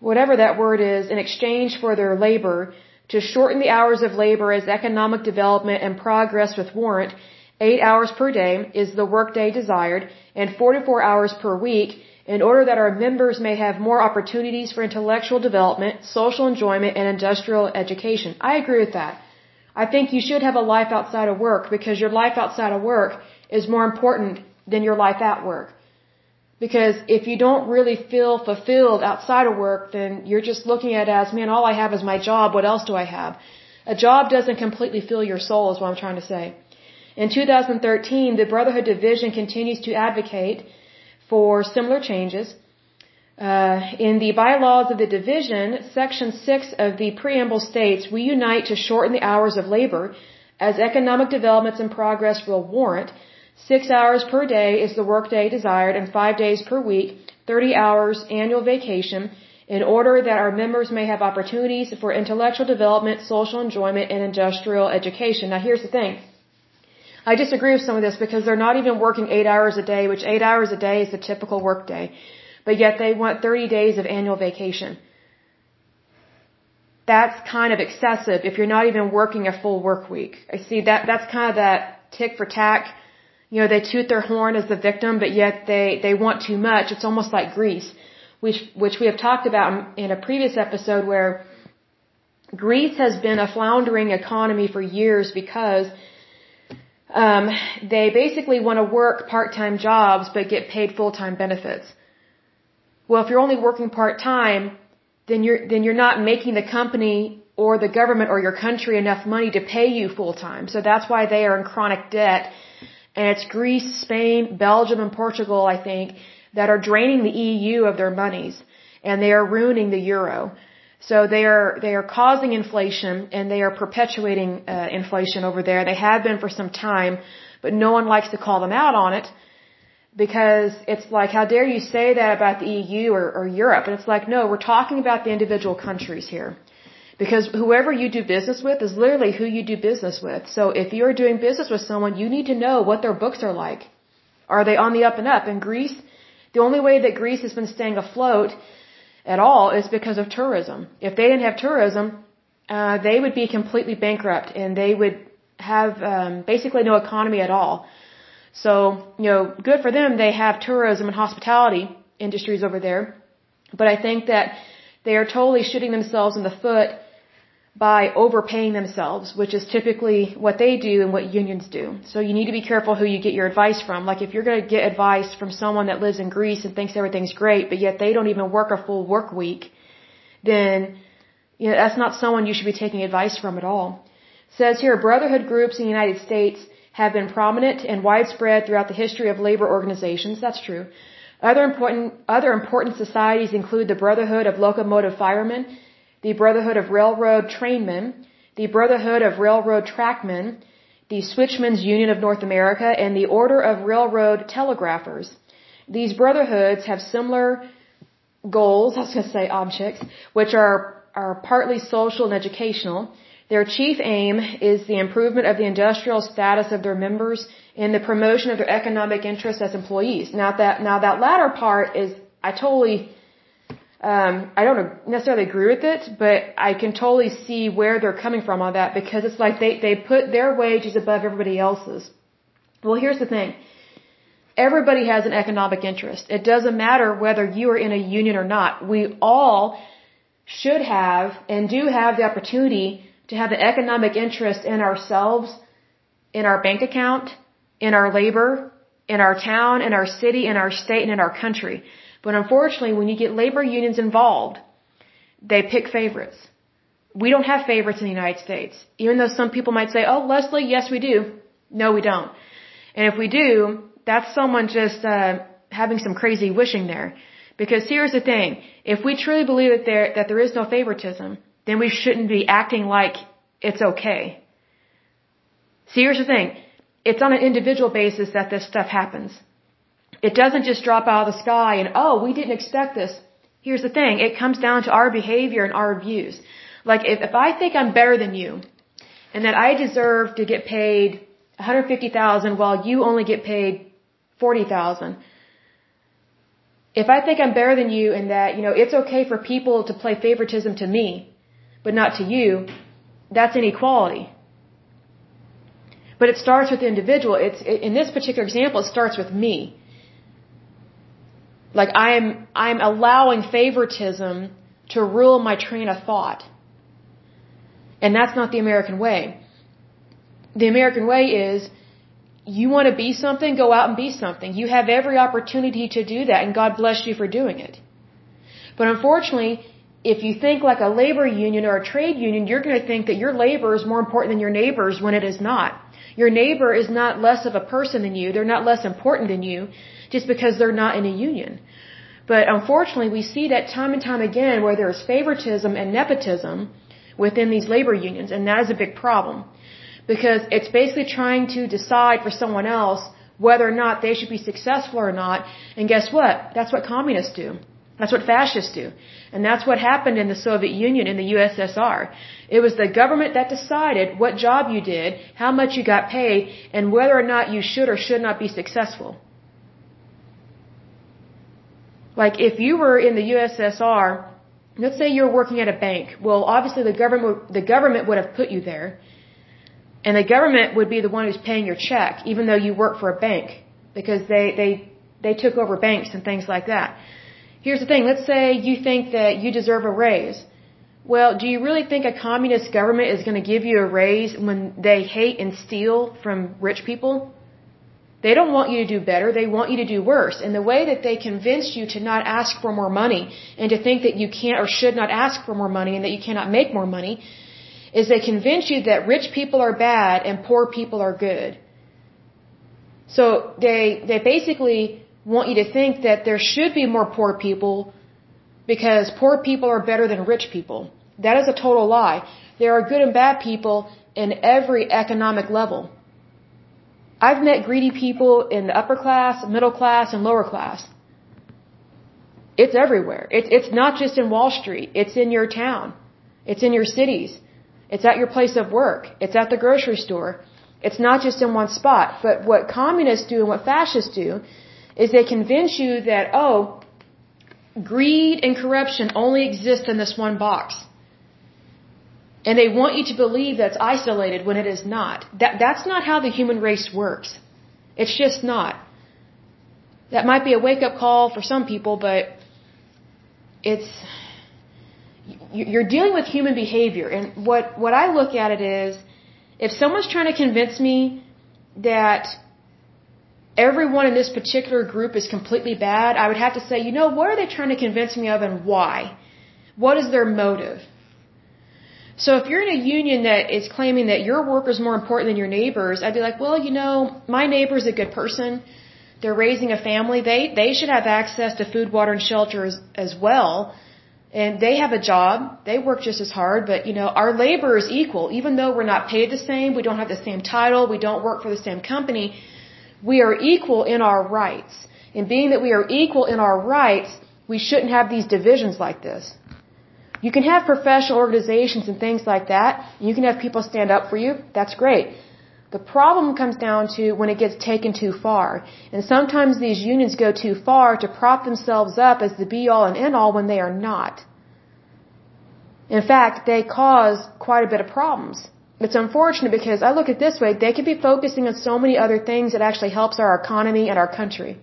Whatever that word is, in exchange for their labor, to shorten the hours of labor as economic development and progress with warrant, eight hours per day is the workday desired, and 44 hours per week in order that our members may have more opportunities for intellectual development, social enjoyment, and industrial education. I agree with that. I think you should have a life outside of work because your life outside of work is more important than your life at work. Because if you don't really feel fulfilled outside of work, then you're just looking at it as, man, all I have is my job. What else do I have? A job doesn't completely fill your soul is what I'm trying to say. In 2013, the Brotherhood Division continues to advocate for similar changes. Uh, in the bylaws of the division, Section 6 of the preamble states, we unite to shorten the hours of labor as economic developments and progress will warrant Six hours per day is the workday desired and five days per week, 30 hours annual vacation in order that our members may have opportunities for intellectual development, social enjoyment, and industrial education. Now here's the thing. I disagree with some of this because they're not even working eight hours a day, which eight hours a day is the typical workday. But yet they want 30 days of annual vacation. That's kind of excessive if you're not even working a full work week. I see that, that's kind of that tick for tack you know, they toot their horn as the victim, but yet they, they want too much. It's almost like Greece, which, which we have talked about in a previous episode where Greece has been a floundering economy for years because um, they basically want to work part-time jobs but get paid full-time benefits. Well, if you're only working part-time, then you're then you're not making the company or the government or your country enough money to pay you full-time. So that's why they are in chronic debt and it's Greece, Spain, Belgium, and Portugal, I think, that are draining the EU of their monies, and they are ruining the euro. So they are they are causing inflation, and they are perpetuating uh, inflation over there. They have been for some time, but no one likes to call them out on it because it's like, how dare you say that about the EU or, or Europe? And it's like, no, we're talking about the individual countries here. Because whoever you do business with is literally who you do business with. So if you're doing business with someone, you need to know what their books are like. Are they on the up and up? In Greece, the only way that Greece has been staying afloat at all is because of tourism. If they didn't have tourism, uh, they would be completely bankrupt and they would have um, basically no economy at all. So, you know, good for them. They have tourism and hospitality industries over there. But I think that they are totally shooting themselves in the foot by overpaying themselves, which is typically what they do and what unions do. So you need to be careful who you get your advice from. Like if you're going to get advice from someone that lives in Greece and thinks everything's great, but yet they don't even work a full work week, then you know, that's not someone you should be taking advice from at all. It says here, brotherhood groups in the United States have been prominent and widespread throughout the history of labor organizations. That's true. Other important, other important societies include the Brotherhood of Locomotive Firemen the Brotherhood of Railroad Trainmen, the Brotherhood of Railroad Trackmen, the Switchmen's Union of North America, and the Order of Railroad Telegraphers. These brotherhoods have similar goals, <laughs> I was going to say objects, which are, are partly social and educational. Their chief aim is the improvement of the industrial status of their members and the promotion of their economic interests as employees. Now that, now that latter part is, I totally um, I don't necessarily agree with it, but I can totally see where they're coming from on that because it's like they, they put their wages above everybody else's. Well, here's the thing. Everybody has an economic interest. It doesn't matter whether you are in a union or not. We all should have and do have the opportunity to have an economic interest in ourselves, in our bank account, in our labor, in our town, in our city, in our state, and in our country. But unfortunately, when you get labor unions involved, they pick favorites. We don't have favorites in the United States. Even though some people might say, oh, Leslie, yes, we do. No, we don't. And if we do, that's someone just uh, having some crazy wishing there. Because here's the thing. If we truly believe that there, that there is no favoritism, then we shouldn't be acting like it's okay. See, here's the thing. It's on an individual basis that this stuff happens. It doesn't just drop out of the sky and, oh, we didn't expect this. Here's the thing. It comes down to our behavior and our views. Like, if, if I think I'm better than you, and that I deserve to get paid 150,000 while you only get paid 40,000, if I think I'm better than you and that, you know, it's okay for people to play favoritism to me, but not to you, that's inequality. But it starts with the individual. It's, in this particular example, it starts with me. Like I'm, I'm allowing favoritism to rule my train of thought. And that's not the American way. The American way is, you want to be something, go out and be something. You have every opportunity to do that and God bless you for doing it. But unfortunately, if you think like a labor union or a trade union, you're going to think that your labor is more important than your neighbor's when it is not. Your neighbor is not less of a person than you. They're not less important than you just because they're not in a union. But unfortunately, we see that time and time again where there is favoritism and nepotism within these labor unions, and that is a big problem. Because it's basically trying to decide for someone else whether or not they should be successful or not. And guess what? That's what communists do. That's what fascists do. And that's what happened in the Soviet Union, in the USSR. It was the government that decided what job you did, how much you got paid, and whether or not you should or should not be successful. Like if you were in the USSR, let's say you're working at a bank. Well, obviously the government the government would have put you there. And the government would be the one who's paying your check even though you work for a bank because they they they took over banks and things like that. Here's the thing, let's say you think that you deserve a raise. Well, do you really think a communist government is going to give you a raise when they hate and steal from rich people? They don't want you to do better, they want you to do worse. And the way that they convince you to not ask for more money and to think that you can't or should not ask for more money and that you cannot make more money is they convince you that rich people are bad and poor people are good. So they, they basically want you to think that there should be more poor people because poor people are better than rich people. That is a total lie. There are good and bad people in every economic level. I've met greedy people in the upper class, middle class, and lower class. It's everywhere. It's it's not just in Wall Street. It's in your town. It's in your cities. It's at your place of work. It's at the grocery store. It's not just in one spot. But what communists do and what fascists do is they convince you that, oh, greed and corruption only exist in this one box. And they want you to believe that's isolated when it is not. That, that's not how the human race works. It's just not. That might be a wake up call for some people, but it's, you're dealing with human behavior. And what, what I look at it is, if someone's trying to convince me that everyone in this particular group is completely bad, I would have to say, you know, what are they trying to convince me of and why? What is their motive? So if you're in a union that is claiming that your work is more important than your neighbors, I'd be like, well, you know, my neighbor's a good person. They're raising a family. They, they should have access to food, water, and shelter as, as well. And they have a job. They work just as hard, but you know, our labor is equal. Even though we're not paid the same, we don't have the same title, we don't work for the same company, we are equal in our rights. And being that we are equal in our rights, we shouldn't have these divisions like this. You can have professional organizations and things like that. You can have people stand up for you. That's great. The problem comes down to when it gets taken too far. And sometimes these unions go too far to prop themselves up as the be all and end all when they are not. In fact, they cause quite a bit of problems. It's unfortunate because I look at it this way, they could be focusing on so many other things that actually helps our economy and our country.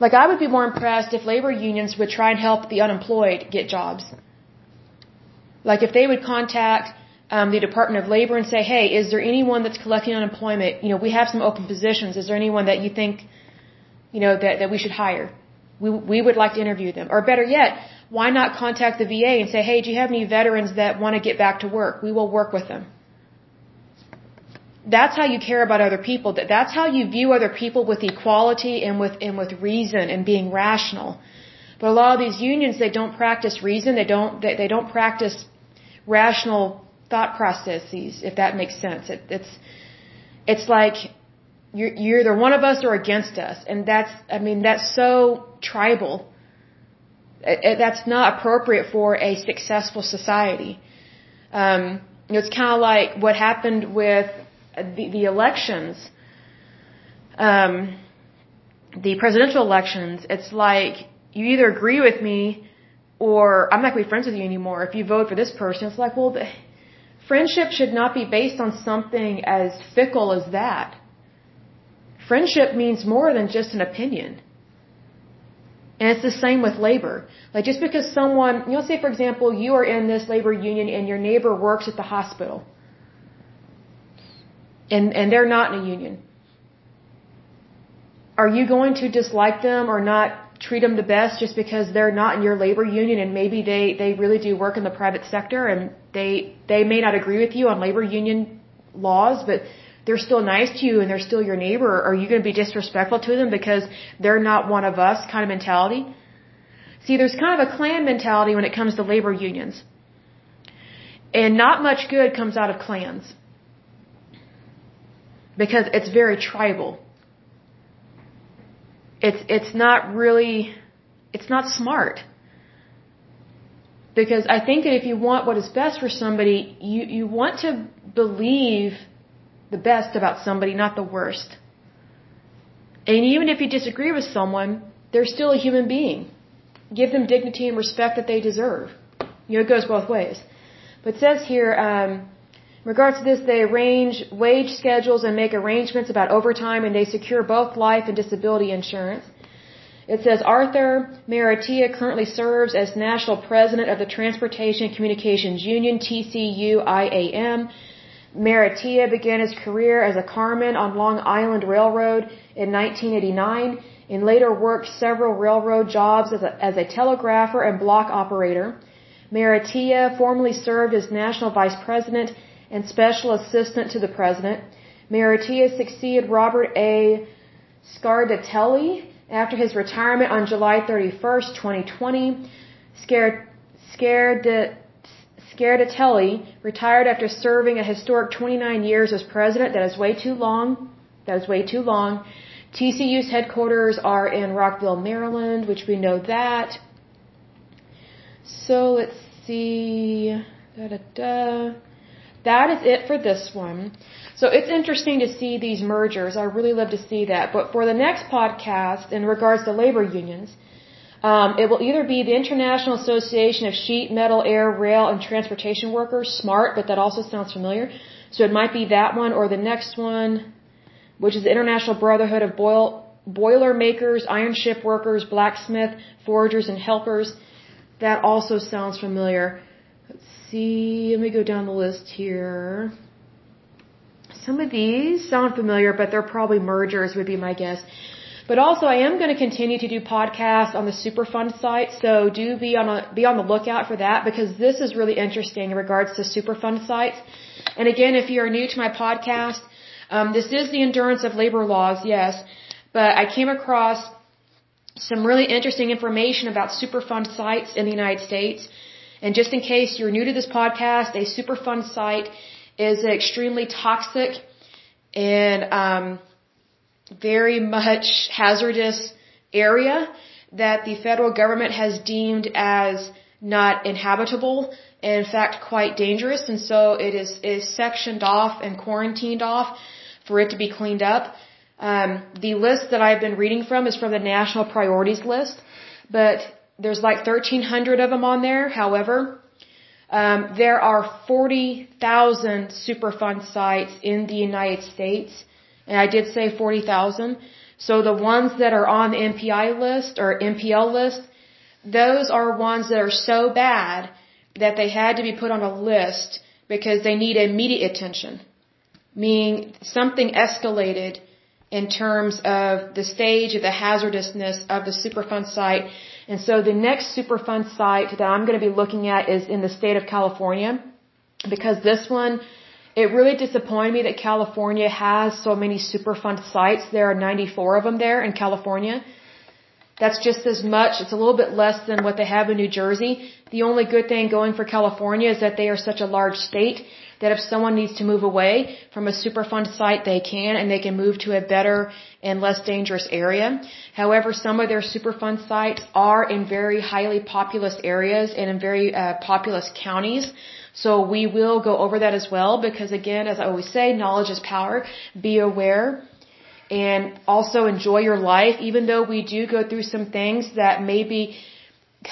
Like I would be more impressed if labor unions would try and help the unemployed get jobs. Like if they would contact um, the Department of Labor and say, hey, is there anyone that's collecting unemployment? You know, we have some open positions. Is there anyone that you think, you know, that, that we should hire? We, we would like to interview them. Or better yet, why not contact the VA and say, hey, do you have any veterans that want to get back to work? We will work with them. That's how you care about other people. That's how you view other people with equality and with, and with reason and being rational. But a lot of these unions, they don't practice reason. They don't, they, they don't practice rational thought processes, if that makes sense. It, it's, it's like you're, you're either one of us or against us. And that's, I mean, that's so tribal. It, that's not appropriate for a successful society. Um, you know, it's kind of like what happened with the, the elections, um, the presidential elections, it's like you either agree with me or I'm not going to be friends with you anymore if you vote for this person. It's like, well, the, friendship should not be based on something as fickle as that. Friendship means more than just an opinion. And it's the same with labor. Like just because someone, you know, say for example, you are in this labor union and your neighbor works at the hospital and, and they're not in a union. Are you going to dislike them or not treat them the best just because they're not in your labor union and maybe they, they really do work in the private sector and they, they may not agree with you on labor union laws, but they're still nice to you and they're still your neighbor. Are you going to be disrespectful to them because they're not one of us kind of mentality? See, there's kind of a clan mentality when it comes to labor unions. And not much good comes out of clans because it's very tribal. It's it's not really it's not smart. Because I think that if you want what is best for somebody, you, you want to believe the best about somebody, not the worst. And even if you disagree with someone, they're still a human being. Give them dignity and respect that they deserve. You know, it goes both ways. But it says here, um, in regards to this, they arrange wage schedules and make arrangements about overtime and they secure both life and disability insurance. It says Arthur Maratea currently serves as national president of the Transportation Communications Union, TCU-IAM. Maratea began his career as a carman on Long Island Railroad in 1989 and later worked several railroad jobs as a, as a telegrapher and block operator. Maratea formerly served as national vice president and Special Assistant to the President. Maratea succeeded Robert A. Scardelletti after his retirement on July 31st, 2020. Scardelletti retired after serving a historic 29 years as president. That is way too long. That is way too long. TCU's headquarters are in Rockville, Maryland, which we know that. So let's see. Da, da, da. That is it for this one. So it's interesting to see these mergers. I really love to see that. But for the next podcast, in regards to labor unions, um, it will either be the International Association of Sheet, Metal, Air, Rail, and Transportation Workers, SMART, but that also sounds familiar. So it might be that one or the next one, which is the International Brotherhood of Boil, Boiler Makers, Iron Ship Workers, Blacksmith, Forgers, and Helpers. That also sounds familiar. See, let me go down the list here. Some of these sound familiar, but they're probably mergers would be my guess. But also I am going to continue to do podcasts on the Superfund site, so do be on a, be on the lookout for that because this is really interesting in regards to Superfund sites. And again, if you're new to my podcast, um, this is the endurance of labor laws, yes, but I came across some really interesting information about Superfund sites in the United States. And just in case you're new to this podcast, a Superfund site is an extremely toxic and um, very much hazardous area that the federal government has deemed as not inhabitable and in fact quite dangerous and so it is, is sectioned off and quarantined off for it to be cleaned up. Um, the list that I've been reading from is from the national priorities list, but there's like 1,300 of them on there. However, um, there are 40,000 Superfund sites in the United States and I did say 40,000. So the ones that are on the MPI list or MPL list, those are ones that are so bad that they had to be put on a list because they need immediate attention. Meaning something escalated in terms of the stage of the hazardousness of the Superfund site. And so the next Superfund site that I'm going to be looking at is in the state of California because this one it really disappointed me that California has so many Superfund sites. There are 94 of them there in California. That's just as much. It's a little bit less than what they have in New Jersey. The only good thing going for California is that they are such a large state that if someone needs to move away from a Superfund site, they can and they can move to a better and less dangerous area. However, some of their Superfund sites are in very highly populous areas and in very uh, populous counties. So we will go over that as well because again, as I always say, knowledge is power. Be aware and also enjoy your life even though we do go through some things that may be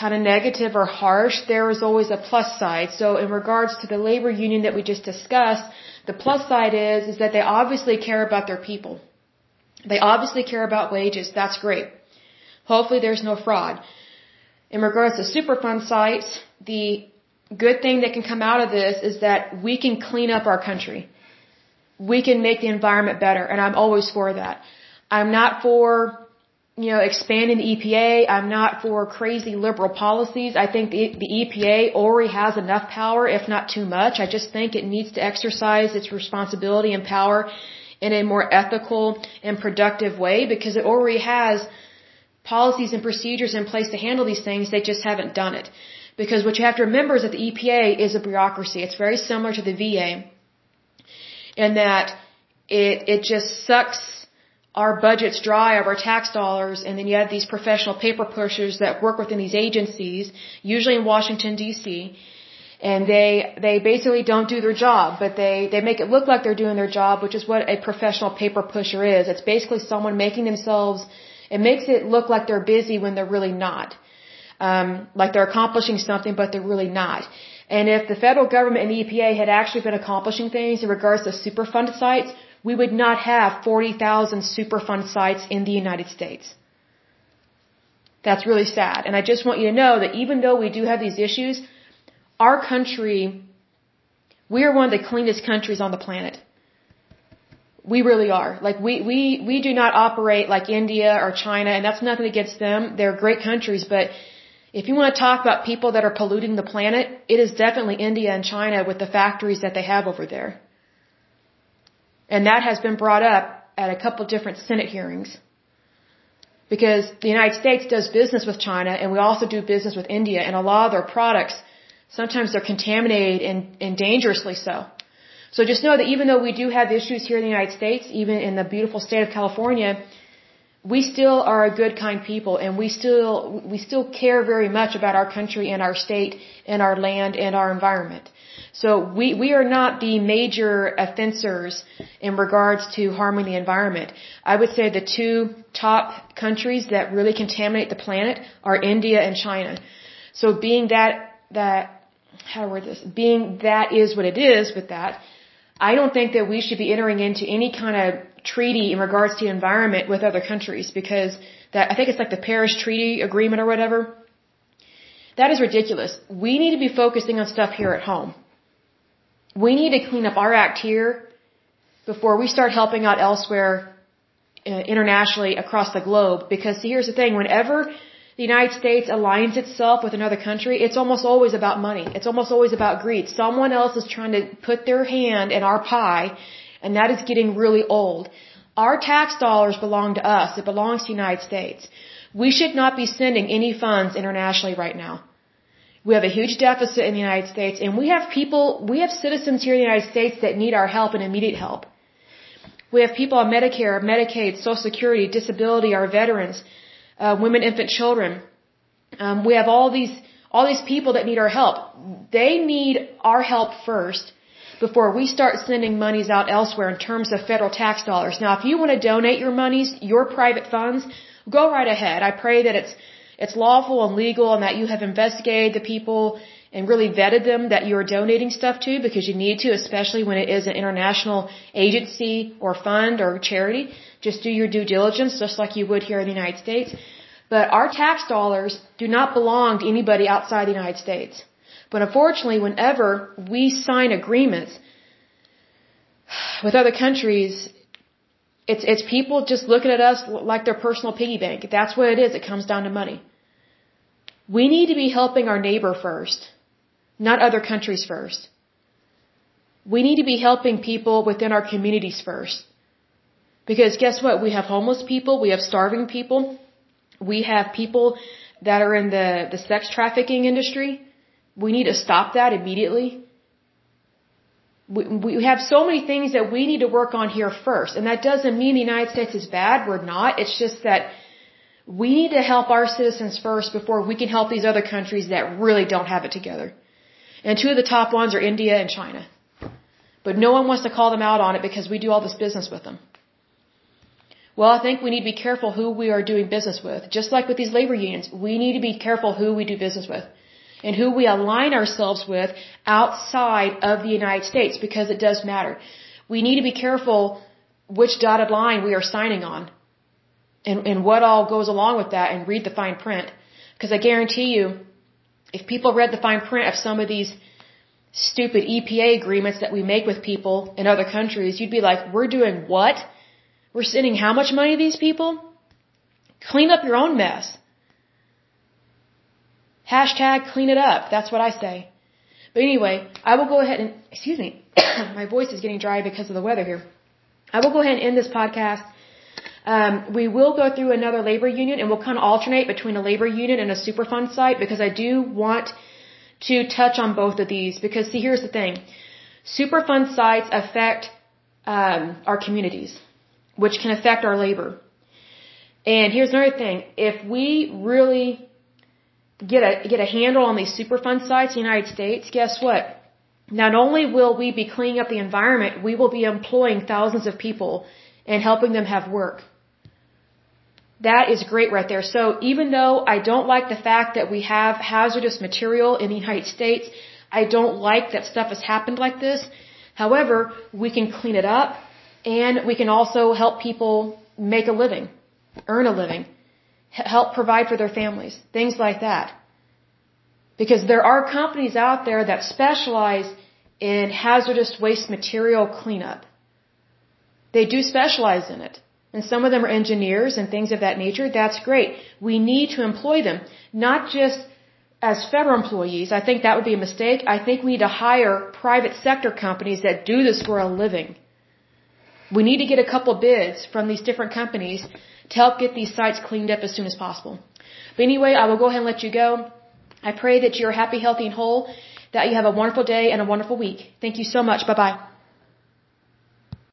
kind of negative or harsh, there is always a plus side. So in regards to the labor union that we just discussed, the plus side is, is that they obviously care about their people. They obviously care about wages. That's great. Hopefully there's no fraud. In regards to Superfund sites, the good thing that can come out of this is that we can clean up our country. We can make the environment better, and I'm always for that. I'm not for, you know, expanding the EPA. I'm not for crazy liberal policies. I think the, the EPA already has enough power, if not too much. I just think it needs to exercise its responsibility and power in a more ethical and productive way because it already has policies and procedures in place to handle these things. They just haven't done it. Because what you have to remember is that the EPA is a bureaucracy. It's very similar to the VA in that it, it just sucks our budgets dry of our tax dollars and then you have these professional paper pushers that work within these agencies, usually in Washington DC, and they, they basically don't do their job, but they, they make it look like they're doing their job, which is what a professional paper pusher is. It's basically someone making themselves, it makes it look like they're busy when they're really not um, like they're accomplishing something, but they're really not. And if the federal government and the EPA had actually been accomplishing things in regards to Superfund sites, we would not have 40,000 Superfund sites in the United States. That's really sad. And I just want you to know that even though we do have these issues, our country, we are one of the cleanest countries on the planet. We really are. Like we, we, we do not operate like India or China, and that's nothing against them. They're great countries, but if you want to talk about people that are polluting the planet, it is definitely India and China with the factories that they have over there. And that has been brought up at a couple different Senate hearings. Because the United States does business with China and we also do business with India and a lot of their products, sometimes they're contaminated and, and dangerously so. So just know that even though we do have issues here in the United States, even in the beautiful state of California, we still are a good kind people and we still we still care very much about our country and our state and our land and our environment so we we are not the major offenders in regards to harming the environment i would say the two top countries that really contaminate the planet are india and china so being that that how word this being that is what it is with that I don't think that we should be entering into any kind of treaty in regards to the environment with other countries because that I think it's like the Paris Treaty Agreement or whatever. That is ridiculous. We need to be focusing on stuff here at home. We need to clean up our act here before we start helping out elsewhere uh, internationally across the globe. Because see, here's the thing: whenever the United States aligns itself with another country, it's almost always about money. It's almost always about greed. Someone else is trying to put their hand in our pie, and that is getting really old. Our tax dollars belong to us. It belongs to the United States. We should not be sending any funds internationally right now. We have a huge deficit in the United States, and we have people, we have citizens here in the United States that need our help and immediate help. We have people on Medicare, Medicaid, Social Security, disability, our veterans, uh, women, infant, children. Um, we have all these all these people that need our help. They need our help first before we start sending monies out elsewhere in terms of federal tax dollars. Now, if you want to donate your monies, your private funds, go right ahead. I pray that it's it's lawful and legal and that you have investigated the people and really vetted them that you're donating stuff to because you need to, especially when it is an international agency or fund or charity. Just do your due diligence just like you would here in the United States. But our tax dollars do not belong to anybody outside the United States. But unfortunately, whenever we sign agreements with other countries, it's, it's people just looking at us like their personal piggy bank. That's what it is. It comes down to money. We need to be helping our neighbor first not other countries first. We need to be helping people within our communities first. Because guess what? We have homeless people, we have starving people, we have people that are in the, the sex trafficking industry. We need to stop that immediately. We, we have so many things that we need to work on here first. And that doesn't mean the United States is bad. We're not. It's just that we need to help our citizens first before we can help these other countries that really don't have it together. And two of the top ones are India and China. But no one wants to call them out on it because we do all this business with them. Well, I think we need to be careful who we are doing business with. Just like with these labor unions, we need to be careful who we do business with and who we align ourselves with outside of the United States because it does matter. We need to be careful which dotted line we are signing on and, and what all goes along with that and read the fine print. Because I guarantee you, if people read the fine print of some of these stupid EPA agreements that we make with people in other countries, you'd be like, we're doing what? We're sending how much money to these people? Clean up your own mess. Hashtag clean it up. That's what I say. But anyway, I will go ahead and, excuse me, <coughs> my voice is getting dry because of the weather here. I will go ahead and end this podcast um, we will go through another labor union and we'll kind of alternate between a labor union and a Superfund site because I do want to touch on both of these because see, here's the thing. Superfund sites affect um, our communities, which can affect our labor. And here's another thing. If we really get a, get a handle on these Superfund sites in the United States, guess what? Not only will we be cleaning up the environment, we will be employing thousands of people and helping them have work. That is great right there. So even though I don't like the fact that we have hazardous material in the United States, I don't like that stuff has happened like this. However, we can clean it up and we can also help people make a living, earn a living, help provide for their families, things like that. Because there are companies out there that specialize in hazardous waste material cleanup. They do specialize in it and some of them are engineers and things of that nature, that's great. We need to employ them, not just as federal employees. I think that would be a mistake. I think we need to hire private sector companies that do this for a living. We need to get a couple bids from these different companies to help get these sites cleaned up as soon as possible. But anyway, I will go ahead and let you go. I pray that you're happy, healthy, and whole, that you have a wonderful day and a wonderful week. Thank you so much. Bye bye.